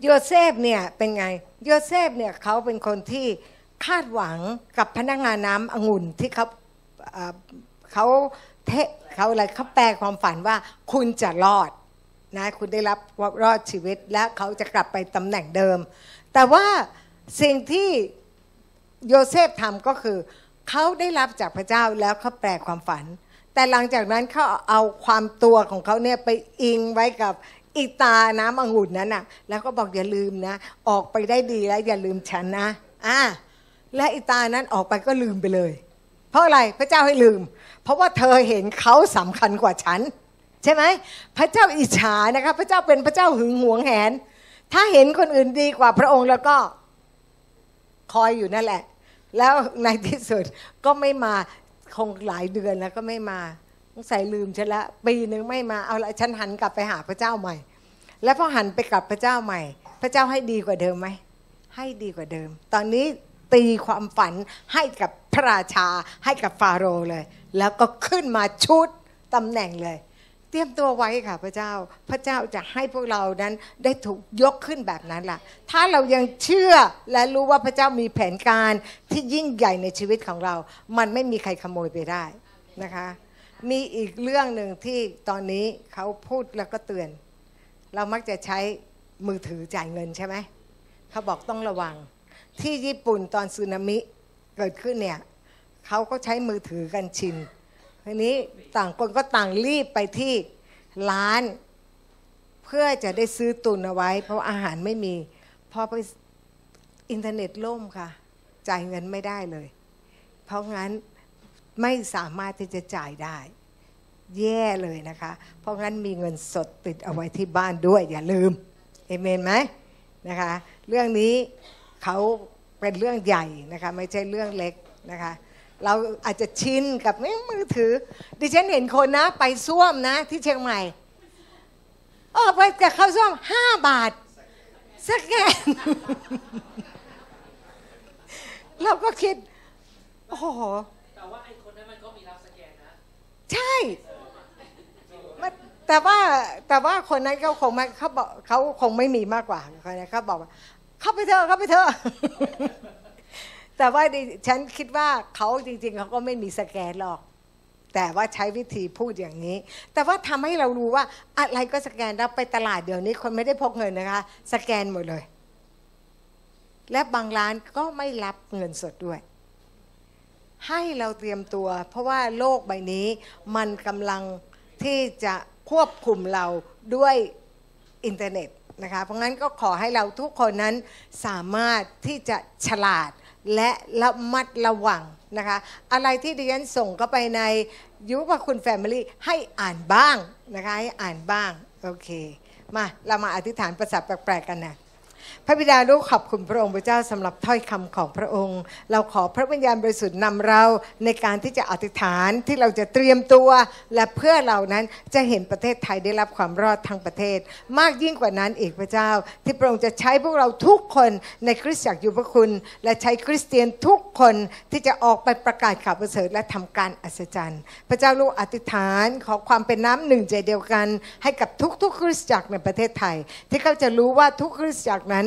โยเซฟเนี่ยเป็นไงโยเซฟเนี่ยเขาเป็นคนที่คาดหวังกับพนักงานน้ำองุ่นที่เขา เขาเทเขาอะไรเขาแปลความฝันว่าคุณจะรอดนะคุณได้รับรอดชีวิตและเขาจะกลับไปตำแหน่งเดิม แต่ว่าสิ่งที่โยเซฟทำก็คือ เขาได้รับจากพระเจ้าแล้วเขาแปลความฝัน แต่หลังจากนั้นเขาเอาความตัวของเขาเนี่ยไปอิงไว้กับอีตาน้ำองุ่นนั้นน่ะ แล้วก็บอกอย่าลืมนะ ออกไปได้ดีแล้วอย่าลืมฉันนะอ่าและอีตานั้นออกไปก็ลืมไปเลย เพราะอะไรพระเจ้าให้ลืม เพราะว่าเธอเห็นเขาสำคัญกว่าฉัน ใช่ไหมพระเจ้าอิจฉานะคะพระเจ้าเป็นพระเจ้าหึงหวงแหน ถ้าเห็นคนอื่นดีกว่าพระองค์แล้วก็คอยอยู่นั่นแหละ แล้วในที่สุดก็ไม่มาคงหลายเดือนแล้วก็ไม่มาสงใสัยลืมฉันละปีหนึ่งไม่มาเอาละฉันหันกลับไปหาพระเจ้าใหม่ แล้วพอหันไปกลับพระเจ้าใหม่ พระเจ้าให้ดีกว่าเดิมไหมให้ดีกว่าเดิม ตอนนี้ตีความฝันให้กับพระราชาให้กับฟาโรห์เลย แล้วก็ขึ้นมาชุดตำแหน่งเลย เตรียมตัวไว้ค่ะพระเจ้าพระเจ้าจะให้พวกเรานั้นได้ถูกยกขึ้นแบบนั้นล่ะ ถ้าเรายังเชื่อและรู้ว่าพระเจ้ามีแผนการที่ยิ่งใหญ่ในชีวิตของเรา มันไม่มีใครขโมยไปได้นะคะ มีอีกเรื่องหนึ่งที่ตอนนี้เขาพูดแล้วก็เตือน เรามักจะใช้มือถือจ่ายเงินใช่ไหมเขาบอกต้องระวังที่ญี่ปุ่นตอนสึนามิเกิดขึ้นเนี่ย เขาก็ใช้มือถือกันชินทีนี้ต่างคนก็ต่างรีบไปที่ร้าน เพื่อจะได้ซื้อตุนเอาไว้ เพราะอาหารไม่มี พอไปอินเทอร์เน็ตล่มค่ะ จ่ายเงินไม่ได้เลย เพราะงั้นไม่สามารถที่จะจ่ายได้ แย่เลยนะคะ เพราะงั้นมีเงินสดติดเอาไว้ที่บ้านด้วย อย่าลืมเอเมนไหมนะคะ เรื่องนี้เขาเป็นเรื่องใหญ่นะคะ ไม่ใช่เรื่องเล็กนะคะ เราอาจจะชินกับมือถือ ดิฉันเห็นคนนะ ไปซ่วมนะ ที่เชียงใหม่เออไปกับเข้าซ่วมห้าบาทสแกน เราก็คิด โอ้โห แต่ว่าไอ้คนนั้นมันก็มีรับสแกนนะ ใช่แต่ว่าแต่ว่าคนนั้นเขาคงไม่เขาบอกเขาคงไม่มีมากกว่าคนนั้นเขาบอกว่าเข้าไปเถอะเข้าไปเถอะ แต่ว่าดิฉันคิดว่าเขาจริง ๆเขาก็ไม่มีสแกนหรอก แต่ว่าใช้วิธีพูดอย่างนี้ แต่ว่าทำให้เรารู้ว่าอะไรก็สแกนแล้วไปตลาดเดี๋ยวนี้คนไม่ได้พกเงินนะคะ สแกนหมดเลย และบางร้านก็ไม่รับเงินสดด้วย ให้เราเตรียมตัว เพราะว่าโลกใบนี้มันกำลังที่จะควบคุมเราด้วยอินเทอร์เน็ตนะคะ เพราะงั้นก็ขอให้เราทุกคนนั้นสามารถที่จะฉลาด และระมัดระวังนะคะ อะไรที่ดิฉันส่งเข้าไปในยุคคุณแฟมิลี่ให้อ่านบ้างนะคะ ให้อ่านบ้าง โอเค มา เรามาอธิษฐานประสาทแปลกๆกันนะ พระบิดาลูกขอบคุณพระองค์พระเจ้าสำหรับถ้อยคำของพระองค์ เราขอพระวิญญาณบริสุทธิ์นำเราในการที่จะอธิษฐานที่เราจะเตรียมตัว และเพื่อเรานั้นจะเห็นประเทศไทยได้รับความรอดทั้งประเทศ มากยิ่งกว่านั้นอีกพระเจ้า ที่พระองค์จะใช้พวกเราทุกคนในคริสตจักรอยู่พระคุณ และใช้คริสเตียนทุกคนที่จะออกไปประกาศข่าวประเสริฐและทำการอัศจรรย์ พระเจ้าลูกอธิษฐานขอความเป็นน้ำหนึ่งใจเดียวกัน ให้กับทุกๆ คริสตจักรในประเทศไทย ที่เขาจะรู้ว่าทุกคริสตจักรนั้น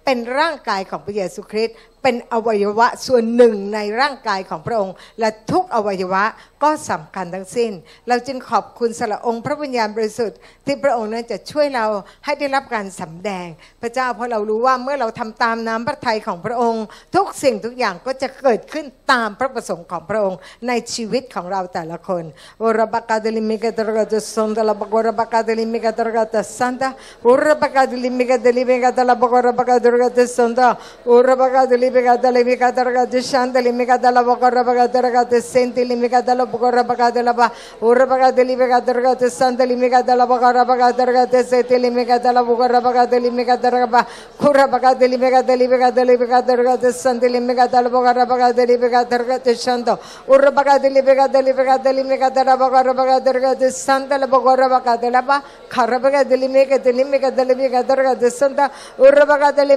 เป็นร่างกายของพระเยซูคริสต์เป็นอวัยวะส่วนหนึ่งในร่างกายของพระองค์ และทุกอวัยวะก็สำคัญทั้งสิ้น เราจึงขอบคุณสละองค์พระวิญญาณบริสุทธิ์ที่พระองค์นั้นจะช่วยเราให้ได้รับการสำแดง พระเจ้าเพราะเรารู้ว่าเมื่อเราทำตามน้ำพระทัยของพระองค์ ทุกสิ่งทุกอย่างก็จะเกิดขึ้นตามพระประสงค์ของพระองค์ ในชีวิตของเราแต่ละคนโอรบากาเดลิมิกาตระกาตสันตละบกรบากาเดลิมิกาตระกาตสันตาโอรบากาเดลิมิกาเดลิมิกาตละบกรบากาเด durgate santa ora bagate libegate limicate ragate shanta limicate la bocora bagate ragate senti limicate la bocora bagate la ba ora bagate libegate ragate santa limicate la bocora bagate ragate senti limicate la bocora bagate limicate ragaba cura bagate limicate libegate libegate ragate santa limicate la bocora bagate libegate ragate shanta ora bagate libegate libegate limicate la bocora bagate ragate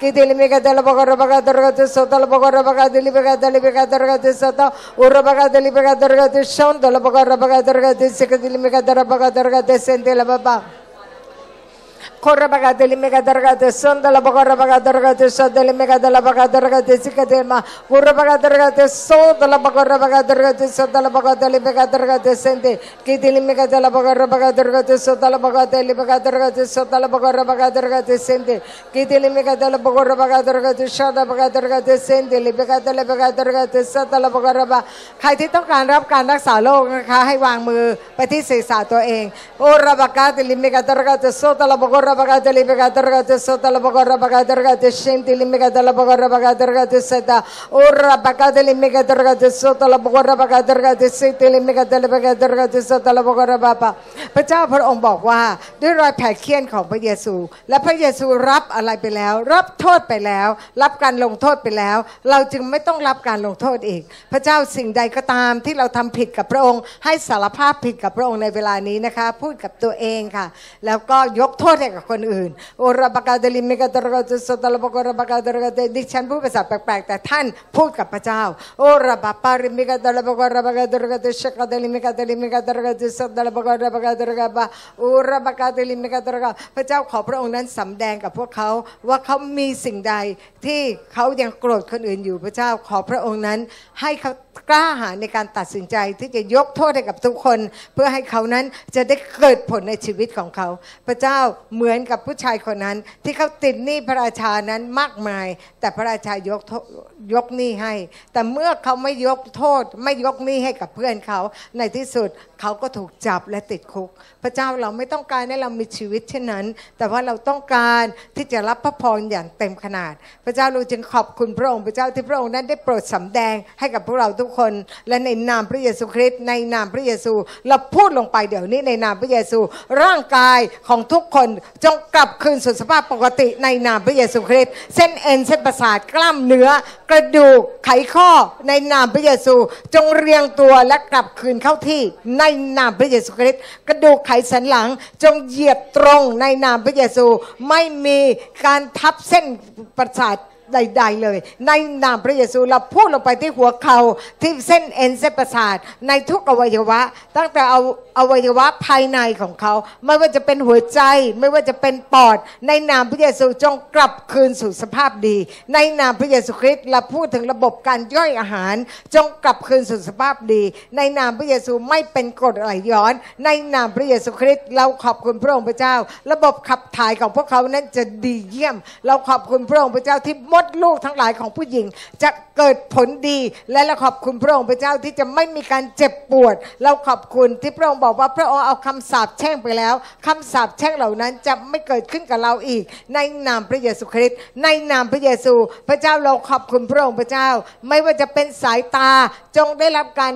की दिली मी गदल बगर बघा दर्गते स्वतःला बगर बघा दिली बघा दिली बघा दर्गते स्वतः उर बघा दिली बघा दर्गते शौन दल बगर बघा दर्गते सिक दिली मी गदर बघा दर्गते सेंदेल बाबा। limicate ragate santa la bocora bagate limicate limicate ragate santa la bocora baba ora baba limicate ragate santa la bagate limicate la bagate ragate santa ora bagate ragate santa la bocora bagate limicate ragate santa limicate la bocora bagate ragate sente kiti limicate limicate la bocora bagate ragate santa la bocora bagate limicate ragate sente kiti limicate la bocora bagate ragate santa la bocora bagate limicate limicate ragate santa ora bagate limicate ragate santa la bocora bagate ragate sekiti limicate la bagate ragate sente la baba Corra bagate li mega dargate sonda la bagara bagate dargate sonda li mega dalla bagate dargate sikate ma corra bagate dargate sonda la bagara bagate dargate sonda la bagate li mega dargate sente kiti li mega dalla bagara bagate dargate sonda la bagate li mega dargate sonda la bagara bagate dargate sente kiti li mega dalla bagara bagate dargate sonda bagate dargate sente li mega dalla bagate dargate sonda la bagara baใครที่ต้องการรับการรักษาโรคนะคะให้วางมือไปที่ศีรษะตัวเองโอราบากาติลิมิกาตรกาตโซตาลบกร bagate bagata li bagate ragate sota la bagora bagate ragate senti li megate la bagora bagate ragate seta ora bagate li megate ragate sota la bagora bagate ragate senti li megate la bagate ragate sota la bagora baba พระเจ้าพระองค์บอกว่าด้วยรอยแผลเคี้ยนของพระเยซู และพระเยซูรับอะไรไปแล้ว รับโทษไปแล้ว รับการลงโทษไปแล้ว เราจึงไม่ต้องรับการลงโทษอีก พระเจ้าสิ่งใดก็ตามที่เราทำผิดกับพระองค์ ให้สารภาพผิดกับพระองค์ในเวลานี้นะคะ พูดกับตัวเองค่ะ แล้วก็ยกโทษให้กับคนอื่นโอรบากาเดลิมิกาตรกาตุสตลบกรบากาตรกาเดดิฉันพูดภาษาแปลกๆแต่ท่านพูดกับพระเจ้าโอรบาปาริมิกาตระบกรบากาตรกาตุชกาเดลิมิกาเดลิมิกาตรกาตุสตลบกรบากาตรกาบาโอรบากาเดลิมิกาตรกาพระเจ้าขอพระองค์นั้นสำแดงกับพวกเขาว่าเขามีสิ่งใดที่เขายังโกรธคนอื่นอยู่พระเจ้าขอพระองค์นั้น ให้เขากล้าหาญในการตัดสินใจที่จะยกโทษให้กับทุกคน เพื่อให้เขานั้นจะได้เกิดผลในชีวิตของเขา พระเจ้าเหมือนกับผู้ชายคนนั้น ที่เขาติดหนี้พระราชานั้นมากมาย แต่พระราชายกโทษยกหนี้ให้ แต่เมื่อเขาไม่ยกโทษ ไม่ยกหนี้ให้กับเพื่อนเขา ในที่สุดเขาก็ถูกจับและติดคุก พระเจ้าเราไม่ต้องการให้เรามีชีวิตเช่นนั้น แต่ว่าเราต้องการที่จะรับพระพรอย่างเต็มขนาด พระเจ้าเราจึงขอบคุณพระองค์พระเจ้าที่พระองค์นั้นได้โปรดสำแดงให้กับพวกเราทุกคน และในนามพระเยซูคริสต์ในนามพระเยซู เราพูดลงไปเดี๋ยวนี้ในนามพระเยซู ร่างกายของทุกคนจงกลับคืนสู่สภาพปกติในนามพระเยซูคริสต์เส้นเอ็นเส้นประสาทกล้ามเนื้อกระดูกไขข้อในนามพระเยซู จงเรียงตัวและกลับคืนเข้าที่ในนามพระเยซูคริสต์กระดูกไขสันหลังจงเหยียบตรงในนามพระเยซู ไม่มีการทับเส้นประสาท ใด ๆ เลย ในนามพระเยซูเราพูดลงไปที่หัวเขาที่เส้นเอ็นเส้นประสาทในทุกอวัยวะ ตั้งแต่เอาอวัยวะภายในของเขา ไม่ว่าจะเป็นหัวใจ ไม่ว่าจะเป็นปอด ในนามพระเยซูจงกลับคืนสู่สภาพดี ในนามพระเยซูคริสต์เราพูดถึงระบบการย่อยอาหาร จงกลับคืนสู่สภาพดี ในนามพระเยซูไม่เป็นกรดไหลย้อน ในนามพระเยซูคริสต์เราขอบคุณพระองค์พระเจ้า ระบบขับถ่ายของพวกเขานั้นจะดีเยี่ยม เราขอบคุณพระองค์พระเจ้าที่มดลูกทั้งหลายของผู้หญิง จะเกิดผลดีและเราขอบคุณพระองค์พระเจ้าที่จะไม่มีการเจ็บปวด เราขอบคุณที่พระองค์บอกว่าพระองค์เอาคำสาปแช่งไปแล้วคำสาปแช่งเหล่านั้นจะไม่เกิดขึ้นกับเราอีก ในนามพระเยซูคริสต์ในนามพระเยซู พระเจ้าเราขอบคุณพระองค์พระเจ้า ไม่ว่าจะเป็นสายตาจงได้รับการ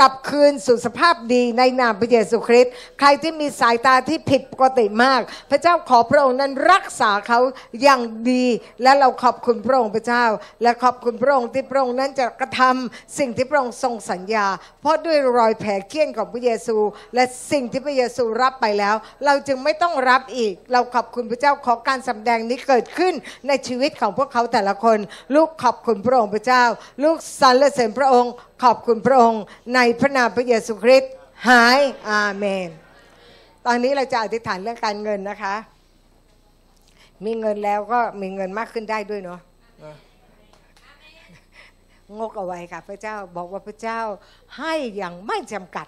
กลับคืนสู่สภาพดีในนามพระเยซูคริสต์ใครที่มีสายตาที่ผิดปกติมาก พระเจ้าขอพระองค์นั้นรักษาเขาอย่างดี และเราขอบคุณพระองค์พระเจ้า และขอบคุณพระองค์ที่พระองค์นั้นจะกระทำสิ่งที่พระองค์ทรงสัญญา เพราะด้วยรอยแผลเคี้ยนของพระเยซู และสิ่งที่พระเยซูรับไปแล้ว เราจึงไม่ต้องรับอีก เราขอบคุณพระเจ้าขอการสำแดงนี้เกิดขึ้นในชีวิตของพวกเขาแต่ละคน ลูกขอบคุณพระองค์พระเจ้า ลูกสรรเสริญพระองค์ขอบคุณพระองค์ในพระนามพระเยซูคริสต์หายอาเมน ตอนนี้เราจะอธิษฐานเรื่องการเงินนะคะ มีเงินแล้วก็มีเงินมากขึ้นได้ด้วยเนาะงกเอาไว้ค่ะ พระเจ้าบอกว่าพระเจ้าให้อย่างไม่จำกัด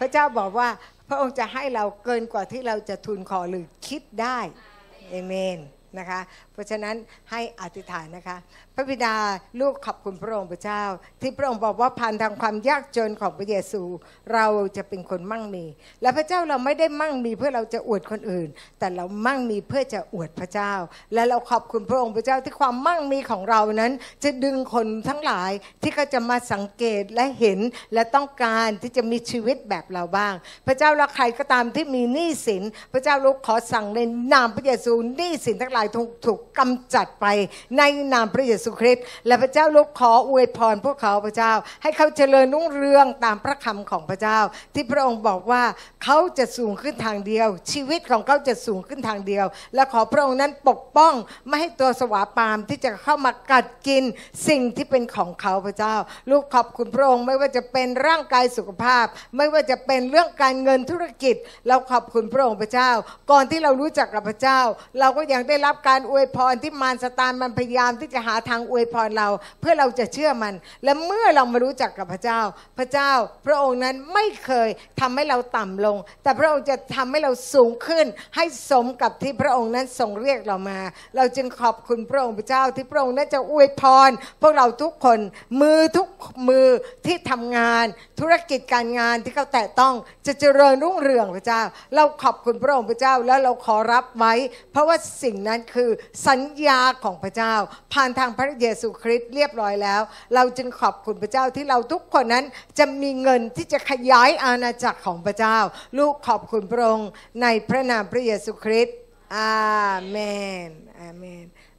พระเจ้าบอกว่าพระองค์จะให้เราเกินกว่าที่เราจะทูลขอหรือคิดได้เอเมนนะคะเพราะฉะนั้นให้อธิษฐานนะคะ พระบิดาลูกขอบคุณพระองค์พระเจ้า ที่พระองค์บอกว่าผ่านทางความยากจนของพระเยซู เราจะเป็นคนมั่งมี และพระเจ้าเราไม่ได้มั่งมีเพื่อเราจะอวดคนอื่น แต่เรามั่งมีเพื่อจะอวดพระเจ้า และเราขอบคุณพระองค์พระเจ้าที่ความมั่งมีของเรานั้น จะดึงคนทั้งหลายที่เขาจะมาสังเกตและเห็นและต้องการที่จะมีชีวิตแบบเราบ้าง พระเจ้าและใครก็ตามที่มีหนี้สิน พระเจ้าลูกขอสั่งในนามพระเยซูหนี้สินทั้งหลายถูกถูกกำจัดไปในนามพระเยซูคริสต์และพระเจ้าลูกขออวยพรพวกเขาพระเจ้า ให้เขาเจริญรุ่งเรืองตามพระคำของพระเจ้า ที่พระองค์บอกว่าเขาจะสูงขึ้นทางเดียว ชีวิตของเขาจะสูงขึ้นทางเดียว และขอพระองค์นั้นปกป้องไม่ให้ตัวสวาปามที่จะเข้ามากัดกินสิ่งที่เป็นของเขาพระเจ้า ลูกขอบคุณพระองค์ไม่ว่าจะเป็นร่างกายสุขภาพ ไม่ว่าจะเป็นเรื่องการเงินธุรกิจ เราขอบคุณพระองค์พระเจ้า ก่อนที่เรารู้จักกับพระเจ้า เราก็ยังได้รับการอวยพรที่มารสตานมันพยายามที่จะหาทางอวยพรเรา เพื่อเราจะเชื่อมัน และเมื่อเรามารู้จักกับพระเจ้า พระเจ้าพระองค์นั้นไม่เคยทำให้เราต่ำลง แต่พระองค์จะทำให้เราสูงขึ้น ให้สมกับที่พระองค์นั้นทรงเรียกเรามา เราจึงขอบคุณพระองค์พระเจ้าที่พระองค์นั้นจะอวยพร พวกเราทุกคนมือทุกมือที่ทำงาน ธุรกิจการงานที่เขาแตะต้องจะเจริญรุ่งเรืองพระเจ้า เราขอบคุณพระองค์พระเจ้าแล้วเราขอรับไว้ เพราะว่าสิ่งนั้นคือสัญญาของพระเจ้า ผ่านทางพระเยซูคริสต์เรียบร้อยแล้ว เราจึงขอบคุณพระเจ้าที่เราทุกคนนั้นจะมีเงินที่จะขยายอาณาจักรของพระเจ้า ลูกขอบคุณพระองค์ในพระนามพระเยซูคริสต์อาเมนอาเมน